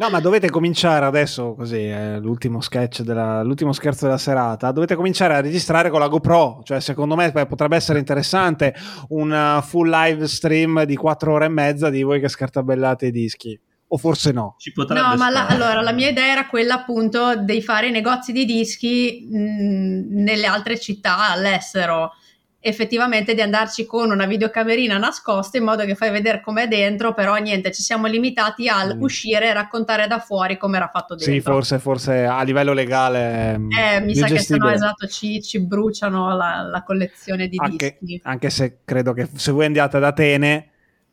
No, ma dovete cominciare adesso, così, è l'ultimo sketch, della, l'ultimo scherzo della serata, dovete cominciare a registrare con la GoPro, cioè secondo me beh, potrebbe essere interessante un uh, full live stream di 4 ore e mezza di voi che scartabellate i dischi, o forse no. Ci potrebbe No, ma la, allora la mia idea era quella appunto di fare i negozi di dischi mh, nelle altre città all'estero. Effettivamente di andarci con una videocamerina nascosta in modo che fai vedere com'è dentro, però niente, ci siamo limitati al Mm. uscire e raccontare da fuori come era fatto dentro. Sì, forse, forse a livello legale... mm, Eh, mi sa che gestibile. sennò esatto ci, ci bruciano la, la collezione di anche, dischi. anche se credo che se voi andiate ad Atene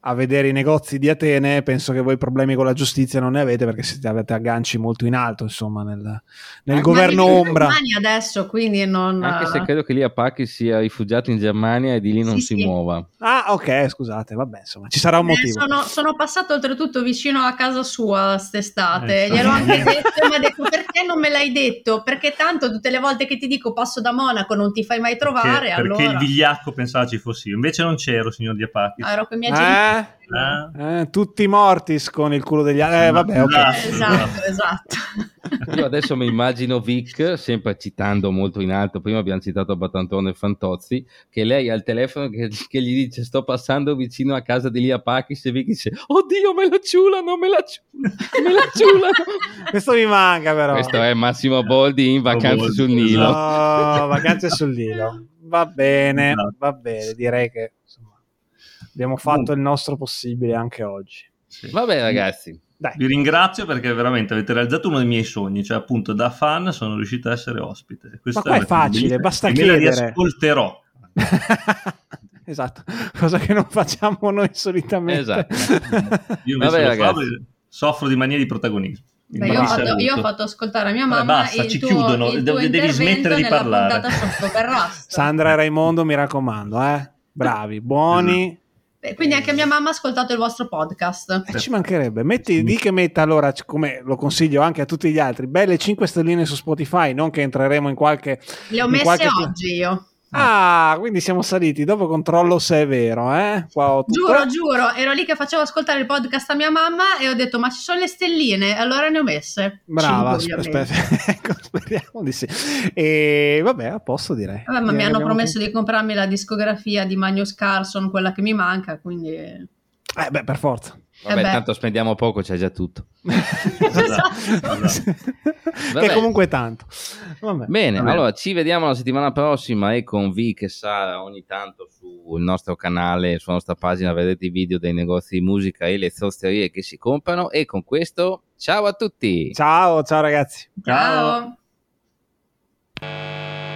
a vedere i negozi di Atene, penso che voi problemi con la giustizia non ne avete perché siete, avete agganci molto in alto, insomma, nel, nel governo ombra. Germania adesso, quindi non... Anche se credo che lì a Pacchi sia rifugiato in Germania e di lì non Sì, si sì. muova. Ah, ok, scusate, vabbè, insomma, ci sarà un Eh, motivo. sono, sono passato oltretutto vicino a casa sua st'estate, Eh, gliel'ho anche [laughs] detto e mi ha detto perché non me l'hai detto? Perché tanto tutte le volte che ti dico passo da Monaco non ti fai mai trovare, Perché, allora perché il vigliacco pensava ci fossi io. Invece non c'ero, signor Diapacchi. Ah, ero con i miei genitori. Eh? Ah. Eh, tutti mortis con il culo degli altri. Eh, vabbè, ok. Esatto. Esatto, esatto. Io adesso mi immagino Vic, sempre citando molto in alto, prima abbiamo citato Batantone e Fantozzi, che lei ha il telefono che, che gli dice sto passando vicino a casa di Lia Pachis e Vic dice oddio me la ciulano, me la ciulano, me la ciulano. [laughs] Questo mi manca, però. Questo è Massimo Boldi in vacanze Boldi, sul Nilo. No, vacanze sul Nilo. Va bene, Esatto. va bene. Direi che insomma, abbiamo fatto il nostro possibile anche oggi. Sì. Vabbè ragazzi, Dai. Vi ringrazio perché veramente avete realizzato uno dei miei sogni, cioè appunto da fan sono riuscito a essere ospite. Questa qua è facile, basta me la chiedere. riascolterò. [laughs] esatto, cosa che non facciamo noi solitamente. Esatto. Io Vabbè, ragazzi. fa e soffro di mania di protagonismo. Beh, io, ho fatto, io ho fatto ascoltare a mia mamma basta, il ci tuo, chiudono, il devi- tuo devi intervento smettere di nella parlare. Sandra e Raimondo, mi raccomando, eh. Bravi, buoni. Beh, Quindi anche mia mamma ha ascoltato il vostro podcast. Eh, ci mancherebbe. Metti, di che metta allora, come lo consiglio anche a tutti gli altri, belle 5 stelline su Spotify, non che entreremo in qualche... Le ho messe qualche- oggi io. Ah, quindi siamo saliti. Dopo controllo se è vero, eh? Tutto- Giuro, giuro, ero lì che facevo ascoltare il podcast a mia mamma e ho detto ma ci sono le stelline, allora ne ho messe. Brava, Cinque, sper- [laughs] ecco, speriamo di sì. E vabbè, a posto direi. Vabbè, ma Direi mi hanno promesso di comprarmi la discografia di Magnus Carlson, quella che mi manca, quindi... tutto. Eh beh, per forza. Vabbè Eh beh. tanto spendiamo poco, c'è già tutto. [laughs] Esatto. che Vabbè. comunque tanto. Vabbè. Bene, Vabbè. allora ci vediamo la settimana prossima e con Vic e Sara ogni tanto sul nostro canale, sulla nostra pagina vedrete i video dei negozi di musica e le zosterie che si comprano e con questo ciao a tutti! Ciao, ciao ragazzi. Ciao. Ciao.